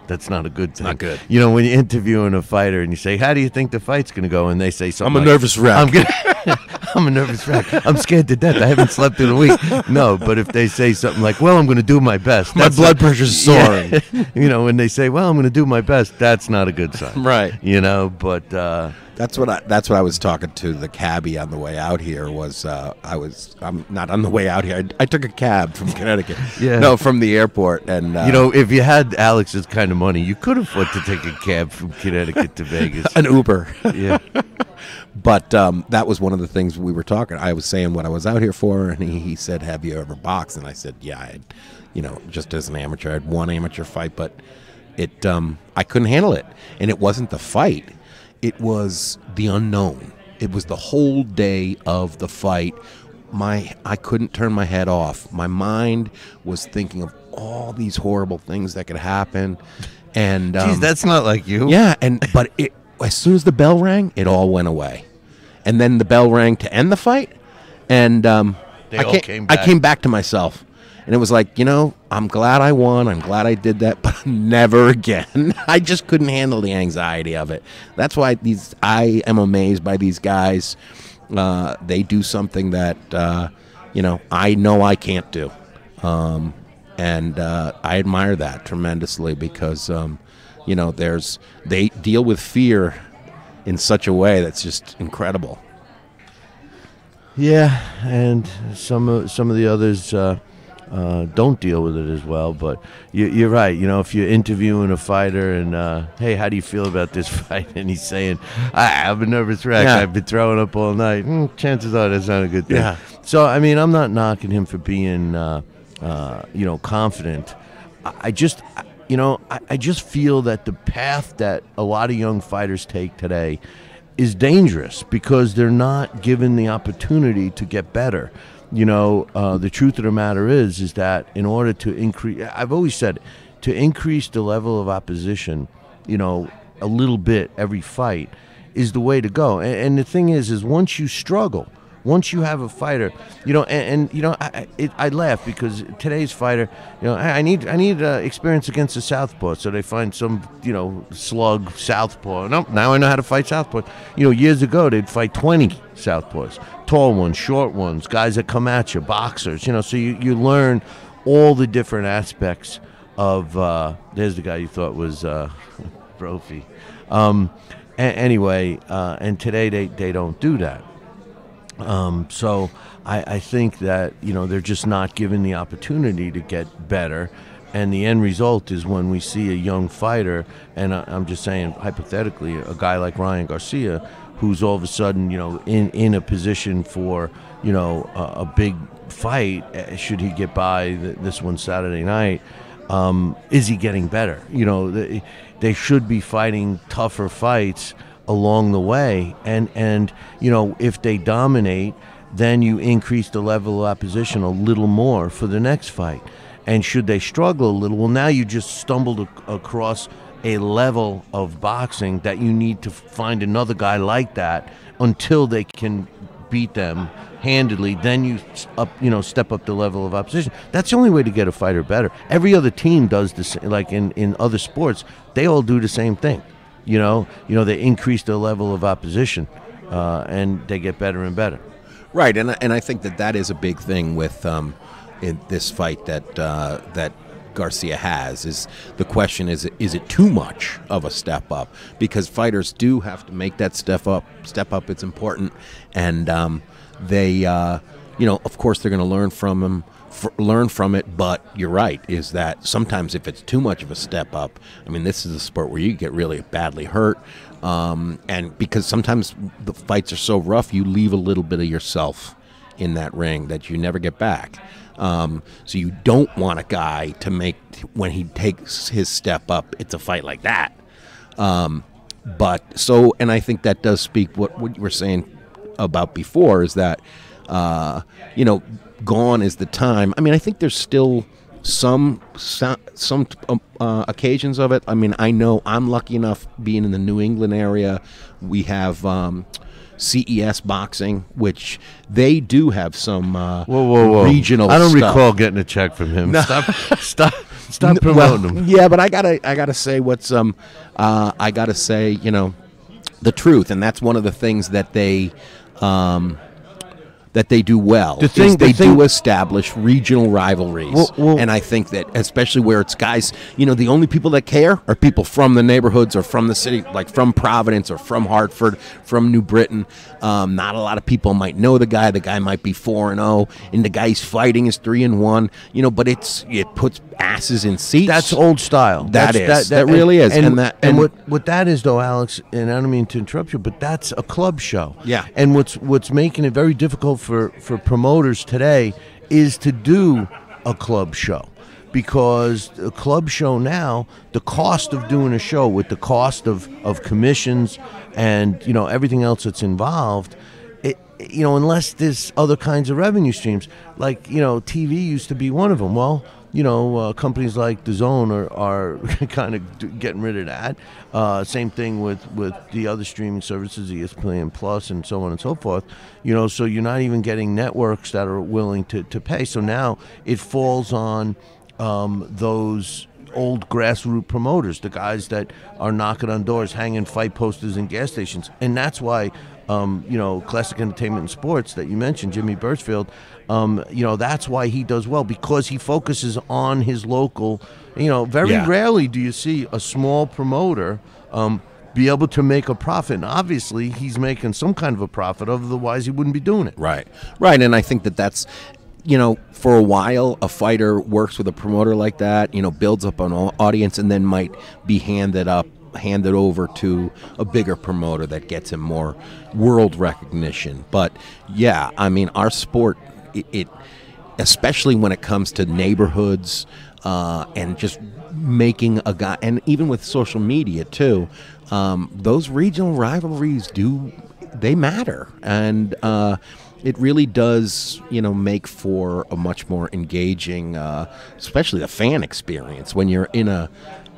that's not a good thing. not good. You know, when you're interviewing a fighter and you say, "How do you think the fight's going to go?" and they say something, I'm a like, nervous wreck. I'm, gonna, I'm a nervous wreck. I'm scared to death. I haven't slept in a week. No, but if they say something like, "Well, I'm going to do my best," My blood not- pressure's Yeah. soaring. you know, when they say, "Well, I'm going to do my best," that's not a good sign. Right. You know, but uh, That's what I. That's what I was talking to the cabbie on the way out here. Was uh, I was I'm not on the way out here. I, I took a cab from Connecticut. Yeah. No, from the airport, and uh, you know, if you had Alex's kind of money, you could afford to take a cab from Connecticut to Vegas. an Uber. Yeah. but um, that was one of the things we were talking. I was saying what I was out here for, and he, he said, "Have you ever boxed?" And I said, "Yeah, I you know, just as an amateur, I had one amateur fight, but." it um, I couldn't handle it, and it wasn't the fight; it was the unknown. It was the whole day of the fight. My I couldn't turn my head off. My mind was thinking of all these horrible things that could happen, and um, Geez, that's not like you. yeah, and but it as soon as the bell rang, it all went away, and then the bell rang to end the fight, and um, They I all came, came I came back to myself, and it was like you know I'm glad I won. I'm glad I did that, but never again. I just couldn't handle the anxiety of it. That's why these I am amazed by these guys. Uh, they do something that uh, you know I know I can't do. Um, and uh, I admire that tremendously because um, you know there's they deal with fear in such a way that's just incredible. Yeah, and some of some of the others uh, uh, don't deal with it as well. But you, you're right. You know, if you're interviewing a fighter and uh, hey, how do you feel about this fight? And he's saying, I have a nervous wreck. Yeah. I've been throwing up all night. Mm, chances are that's not a good thing. Yeah. So I mean, I'm not knocking him for being uh, uh, you know confident. I, I just. You know, I, I just feel that the path that a lot of young fighters take today is dangerous because they're not given the opportunity to get better. You know, uh, the truth of the matter is, is that in order to increase, I've always said, to increase the level of opposition, you know, a little bit every fight is the way to go. And, and the thing is, is once you struggle, once you have a fighter, you know, and, and you know, I, it, I laugh because today's fighter, you know, I, I need I need uh, experience against the southpaw, so they find some, you know, slug southpaw. No, now I know how to fight southpaw. You know, years ago they'd fight twenty southpaws, tall ones, short ones, guys that come at you, boxers. You know, so you you learn all the different aspects of. Uh, there's the guy you thought was uh, Brophy. Um, a- anyway, uh, and today they, they don't do that. Um, so I, I think that you know they're just not given the opportunity to get better, and the end result is when we see a young fighter, and I, I'm just saying hypothetically, a guy like Ryan Garcia, who's all of a sudden you know in in a position for you know a, a big fight, uh, should he get by th- this one Saturday night. Um, is he getting better? You know, they, they should be fighting tougher fights along the way. And and you know if they dominate then you increase the level of opposition a little more for the next fight. And should they struggle a little well now you just stumbled ac- across a level of boxing that you need to find another guy like that until they can beat them handedly. Then you up you know step up the level of opposition. That's the only way to get a fighter better. Every other team does this like in in other sports they all do the same thing you know, you know, they increase the level of opposition, uh, and they get better and better. Right, and and I think that that is a big thing with um, in this fight that uh, that Garcia has is the question is is it too much of a step up because fighters do have to make that step up step up it's important and um, they uh, you know of course they're going to learn from him f- learn from it but you're right is that sometimes if it's too much of a step up I mean this is a sport where you get really badly hurt um, and because sometimes the fights are so rough you leave a little bit of yourself in that ring that you never get back. Um, so you don't want a guy to make when he takes his step up, it's a fight like that. Um, but so, and I think that does speak what what you were saying about before is that uh, you know gone is the time. I mean, I think there's still some so- some um, uh, occasions of it. I mean, I know I'm lucky enough being in the New England area. We have um, CES boxing, which they do have some uh, Whoa, whoa, whoa! regional. I don't stuff. recall getting a check from him. No. Stop, stop, stop promoting well, him. Yeah, but I gotta, I gotta say what's um, uh, I gotta say, you know, the truth, and that's one of the things that they, um, that they do well. The is thing- the they thing- do establish regional rivalries, Well- well- and I think that especially where it's guys, you know, the only people that care are people from the neighborhoods or from the city, like from Providence or from Hartford, from New Britain. Um, not a lot of people might know the guy. The guy might be four and zero, and the guy's fighting is three and one. You know, but it's it puts asses in seats. That's old style. That That's- is. That really is. And, And that- and, and- what what that is though, Alex, and I don't mean to interrupt you, but that's a club show. Yeah. And what's what's making it very difficult for for promoters today is to do a club show because a club show now, the cost of doing a show with the cost of, of commissions and you know everything else that's involved, it you know unless there's other kinds of revenue streams, like you know TV used to be one of them. Well, you know, uh, companies like the Zone are, are kind of getting rid of that. Uh, same thing with, with the other streaming services, ESPN Plus, and so on and so forth. You know, so you're not even getting networks that are willing to, to pay. So now it falls on um, those old grassroots promoters, the guys that are knocking on doors, hanging fight posters in gas stations, and that's why. Um, you know, classic entertainment and sports that you mentioned, Jimmy Burchfield. Um, you know, that's why he does well because he focuses on his local. You know, very Yeah. rarely do you see a small promoter um, be able to make a profit. And obviously, he's making some kind of a profit. Otherwise, he wouldn't be doing it. Right. Right. And I think that that's, you know, for a while, a fighter works with a promoter like that, you know, builds up an audience and then might be handed up, handed over to a bigger promoter that gets him more world recognition. But yeah, I mean, our sport, it, it especially when it comes to neighborhoods uh, and just making a guy, and even with social media too, um, those regional rivalries do they matter, and uh, it really does, you know, make for a much more engaging, uh, especially the fan experience when you're in a,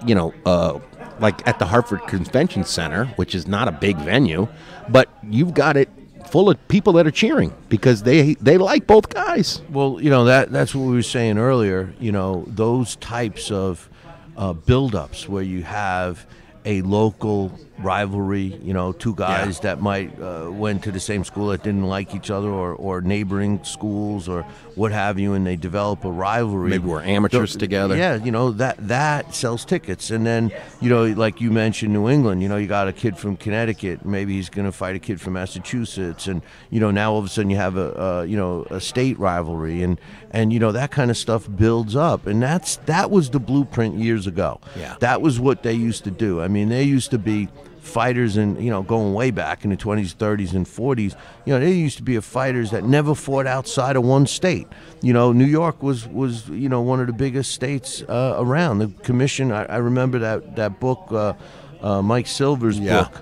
you know, uh, like at the Hartford Convention Center, which is not a big venue, but you've got it full of people that are cheering because they they like both guys. Well, you know that that's what we were saying earlier. You know those types of uh, build-ups where you have a local rivalry. You know, two guys that might uh, went to the same school that didn't like each other, or, or neighboring schools, or what have you, and they develop a rivalry. Maybe we're amateurs The- together. Yeah, you know that that sells tickets, and then you know, like you mentioned, New England. You know, you got a kid from Connecticut. Maybe he's going to fight a kid from Massachusetts, and you know, now all of a sudden you have a, a you know a state rivalry, and and you know that kind of stuff builds up, and that's that was the blueprint years ago. Yeah. that was what they used to do. I mean, they used to be fighters and you know going way back in the 20s 30s and 40s you know there used to be a fighters that never fought outside of one state you know new york was was you know one of the biggest states uh, around the commission I, I remember that that book uh, uh, mike silver's Yeah. book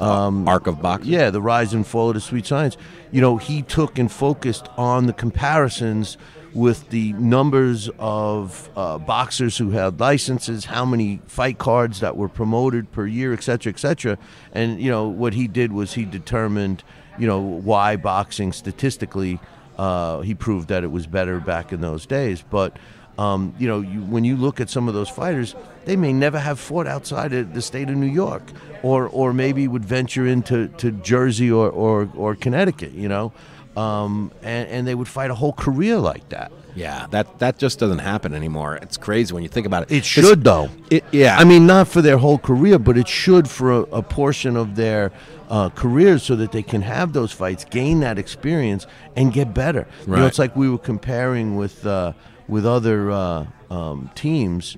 um, Arc of Boxing. yeah the rise and fall of the sweet science you know he took and focused on the comparisons with the numbers of uh, boxers who had licenses, how many fight cards that were promoted per year, et cetera, et cetera. And, you know, what he did was he determined, you know, why boxing statistically, uh, he proved that it was better back in those days. But, um, you know, you, when you look at some of those fighters, they may never have fought outside of the state of New York, or or maybe would venture into to Jersey or, or, or Connecticut, you know, um, and, and they would fight a whole career like that. Yeah, that that just doesn't happen anymore. It's crazy when you think about it. It should, though. It, yeah, I mean, not for their whole career, but it should for a, a portion of their uh, careers so that they can have those fights, gain that experience, and get better. You know, it's like we were comparing with uh, with other uh, um, teams,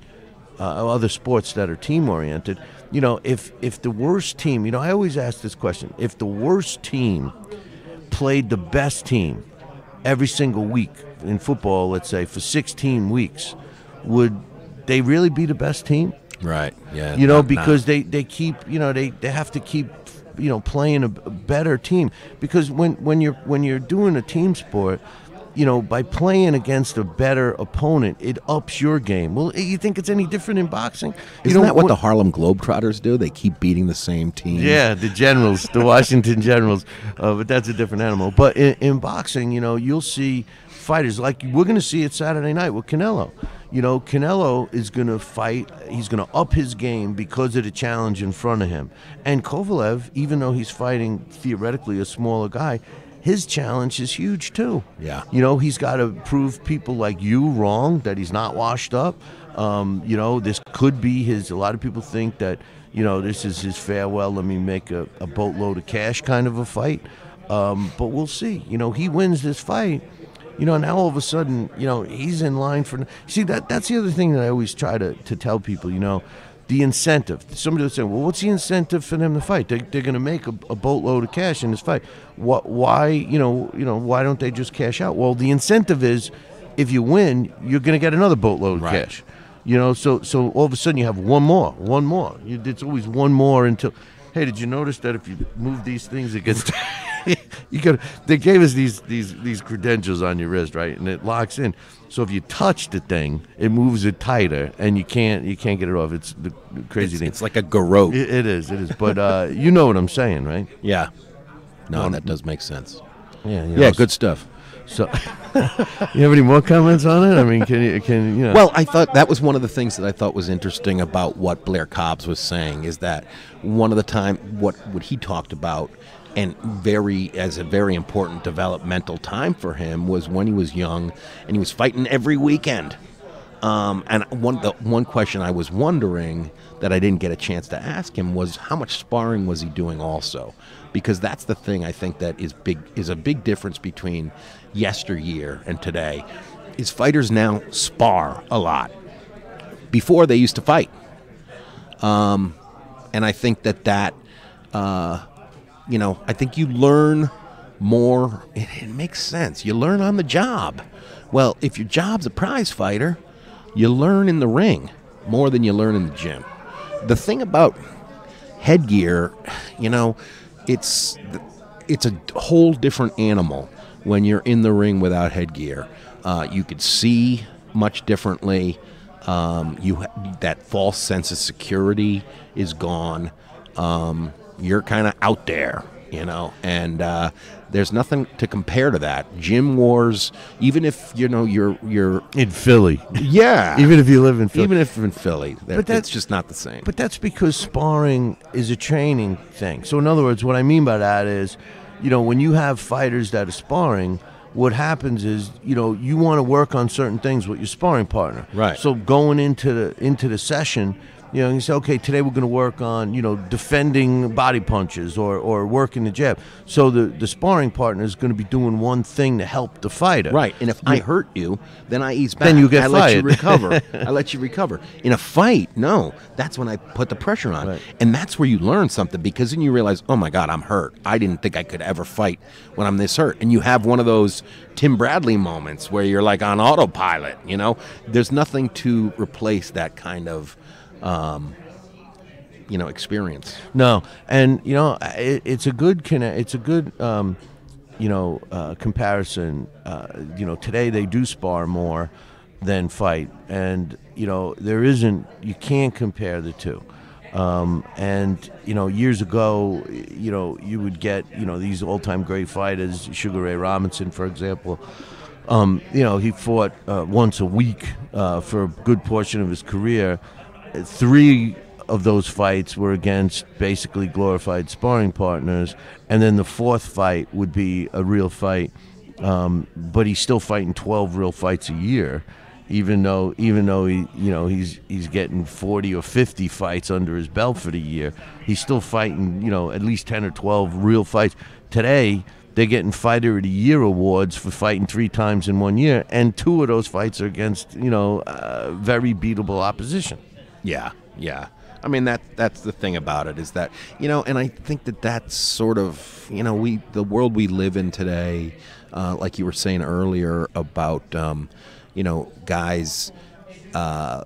uh, other sports that are team oriented. You know, if if the worst team, you know, I always ask this question: if the worst team played the best team every single week in football, let's say for 16 weeks, would they really be the best team? Right. Yeah. You know, not- not- because they, they keep, you know, they, they have to keep, you know, playing a, a better team. Because when, when you're when you're doing a team sport, you know, by playing against a better opponent, it ups your game. Well, you think it's any different in boxing? Isn't know, that what the Harlem Globetrotters do? They keep beating the same team. yeah, the Generals, the Washington Generals, uh, but that's a different animal. But in, in boxing, you know, you'll see fighters like we're going to see it Saturday night with Canelo. You know, Canelo is going to fight. He's going to up his game because of the challenge in front of him. And Kovalev, even though he's fighting theoretically a smaller guy, his challenge is huge too. Yeah. You know, he's got to prove people like you wrong that he's not washed up. Um, you know, this could be his. A lot of people think that you know this is his farewell. Let me make a, a boatload of cash kind of a fight. Um, but we'll see. You know, he wins this fight. You know, now all of a sudden, you know, he's in line for. See that that's the other thing that I always try to, to tell people. You know, the incentive. Somebody would say, "Well, what's the incentive for them to fight? They, they're going to make a, a boatload of cash in this fight. What? Why? You know, you know, why don't they just cash out? Well, the incentive is if you win, you're going to get another boatload of Right. cash. You know, so so all of a sudden you have one more, one more. You, it's always one more until. Hey, did you notice that if you move these things, it gets. you got. They gave us these these these credentials on your wrist, right, and it locks in. So if you touch the thing, it moves it tighter, and you can't you can't get it off. It's the crazy It's- thing. it's like a garrote. It, it is. It is. But uh, you know what I'm saying, right? Yeah. No, Um, that does make sense. Yeah. you Yeah, good stuff. So, you have any more comments on it? I mean, can you can you know? Well, I thought that was one of the things that I thought was interesting about what Blair Cobbs was saying is that one of the time what what he talked about and very as a very important developmental time for him was when he was young and he was fighting every weekend. Um, and one the one question I was wondering that I didn't get a chance to ask him was how much sparring was he doing also, because that's the thing I think that is big is a big difference between yesteryear and today. Is fighters now spar a lot. Before they used to fight, um, and I think that that uh, you know I think you learn more. It, it makes sense. You learn on the job. Well, if your job's a prize fighter, you learn in the ring more than you learn in the gym. The thing about headgear, you know, it's it's a whole different animal when you're in the ring without headgear. Uh, you could see much differently. Um, you that false sense of security is gone. Um, you're kind of out there, you know, and uh, there's nothing to compare to that. Gym wars, even if you know you're you're in Philly, yeah, even if you live in Philly, even if in Philly, But that's- just not the same. But that's because sparring is a training thing. So, in other words, what I mean by that is, you know, when you have fighters that are sparring, what happens is, you know, you want to work on certain things with your sparring partner. Right. So going into the into the session, you know, you say, okay, today we're going to work on, you know, defending body punches or, or working the jab. So the, the sparring partner is going to be doing one thing to help the fighter. Right, and if I hurt you, then I ease back. Then you get I let you recover. I let you recover. In a fight, no, that's when I put the pressure on, Right. and that's where you learn something because then you realize, oh my God, I'm hurt. I didn't think I could ever fight when I'm this hurt, and you have one of those Tim Bradley moments where you're like on autopilot. You know, there's nothing to replace that kind of, um, you know, experience. No, and you know it, it's a good conne- it's a good um, you know uh, comparison. Uh, you know today they do spar more than fight, and you know there isn't you can't compare the two. Um, and you know years ago, you know you would get you know these all-time great fighters, Sugar Ray Robinson, for example. Um, you know he fought uh, once a week uh, for a good portion of his career. Three of those fights were against basically glorified sparring partners, and then the fourth fight would be a real fight. Um, but he's still fighting twelve real fights a year, even though even though he you know he's he's getting forty or fifty fights under his belt for the year. He's still fighting you know at least ten or twelve real fights today. They're getting Fighter of the Year awards for fighting three times in one year, and two of those fights are against you know uh, very beatable opposition. Yeah, yeah. I mean that that's the thing about it is that you know, and I think that that's sort of you know we the world we live in today, uh, like you were saying earlier about um, you know guys uh,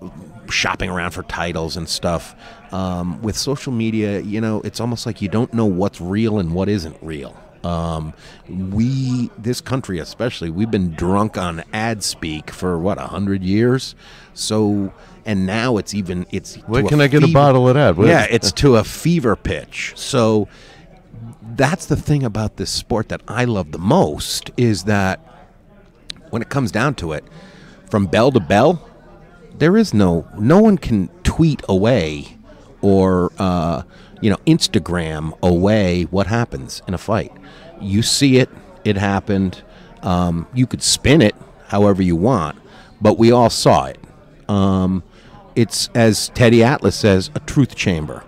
shopping around for titles and stuff. Um, with social media, you know, it's almost like you don't know what's real and what isn't real. Um, we, this country especially, we've been drunk on ad speak for what a hundred years. So, and now it's even it's. Where can I get a bottle of that? What- Yeah, it's to a fever pitch. So, that's the thing about this sport that I love the most is that when it comes down to it, from bell to bell, there is no no one can tweet away or uh, you know Instagram away what happens in a fight. You see it, it happened. Um, you could spin it however you want, but we all saw it. Um, it's as Teddy Atlas says, a truth chamber,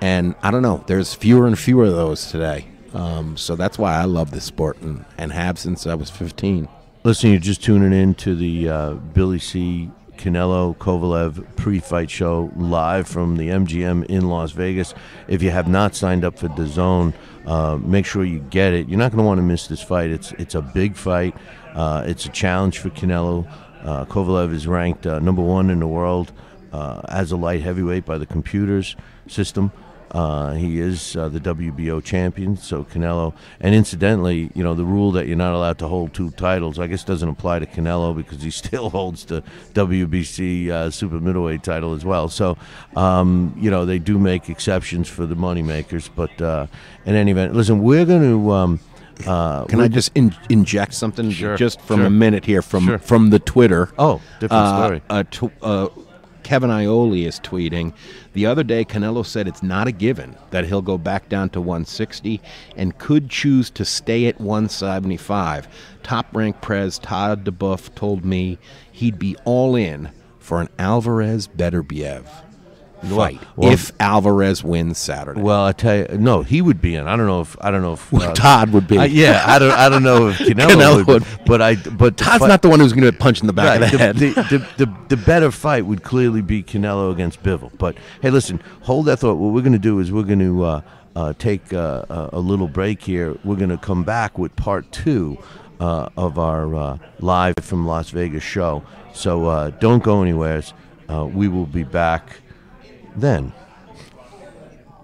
and I don't know. There's fewer and fewer of those today. Um, so that's why I love this sport and, and have since I was 15. Listen, you're just tuning in to the uh, Billy C. Canelo Kovalev pre-fight show live from the MGM in Las Vegas. If you have not signed up for the Zone, uh, make sure you get it. You're not going to want to miss this fight. It's it's a big fight. Uh, it's a challenge for Canelo. Uh, Kovalev is ranked uh, number one in the world uh, as a light heavyweight by the computers system. Uh, he is uh, the WBO champion, so Canelo. And incidentally, you know the rule that you're not allowed to hold two titles, I guess, doesn't apply to Canelo because he still holds the WBC uh, super middleweight title as well. So, um, you know, they do make exceptions for the moneymakers. But uh, in any event, listen, we're going to. Um, uh, Can I just in, inject something Sure, just from sure. a minute here from Sure. from the Twitter? Oh, different Uh, story. uh, tw- uh, Kevin Iole is tweeting. The other day, Canelo said it's not a given that he'll go back down to 160 and could choose to stay at 175. Top rank Prez Todd duBoef told me he'd be all in for an Alvarez Beterbiev fight well- if Alvarez wins Saturday. Well, I tell you, no, he would be in. I don't know if I don't know if Well, Todd would be. Uh, yeah, I don't. I don't know if Canelo, Canelo would, would. But I. But Todd's fight- not the one who's going to get punched in the back Right, of the, head. The, the, the, the better fight would clearly be Canelo against Bivol. But hey, listen, hold that thought. What we're going to do is we're going to uh, uh, take uh, a, a little break here. We're going to come back with part two uh, of our uh, live from Las Vegas show. So uh, don't go anywhere. Uh, we will be back then.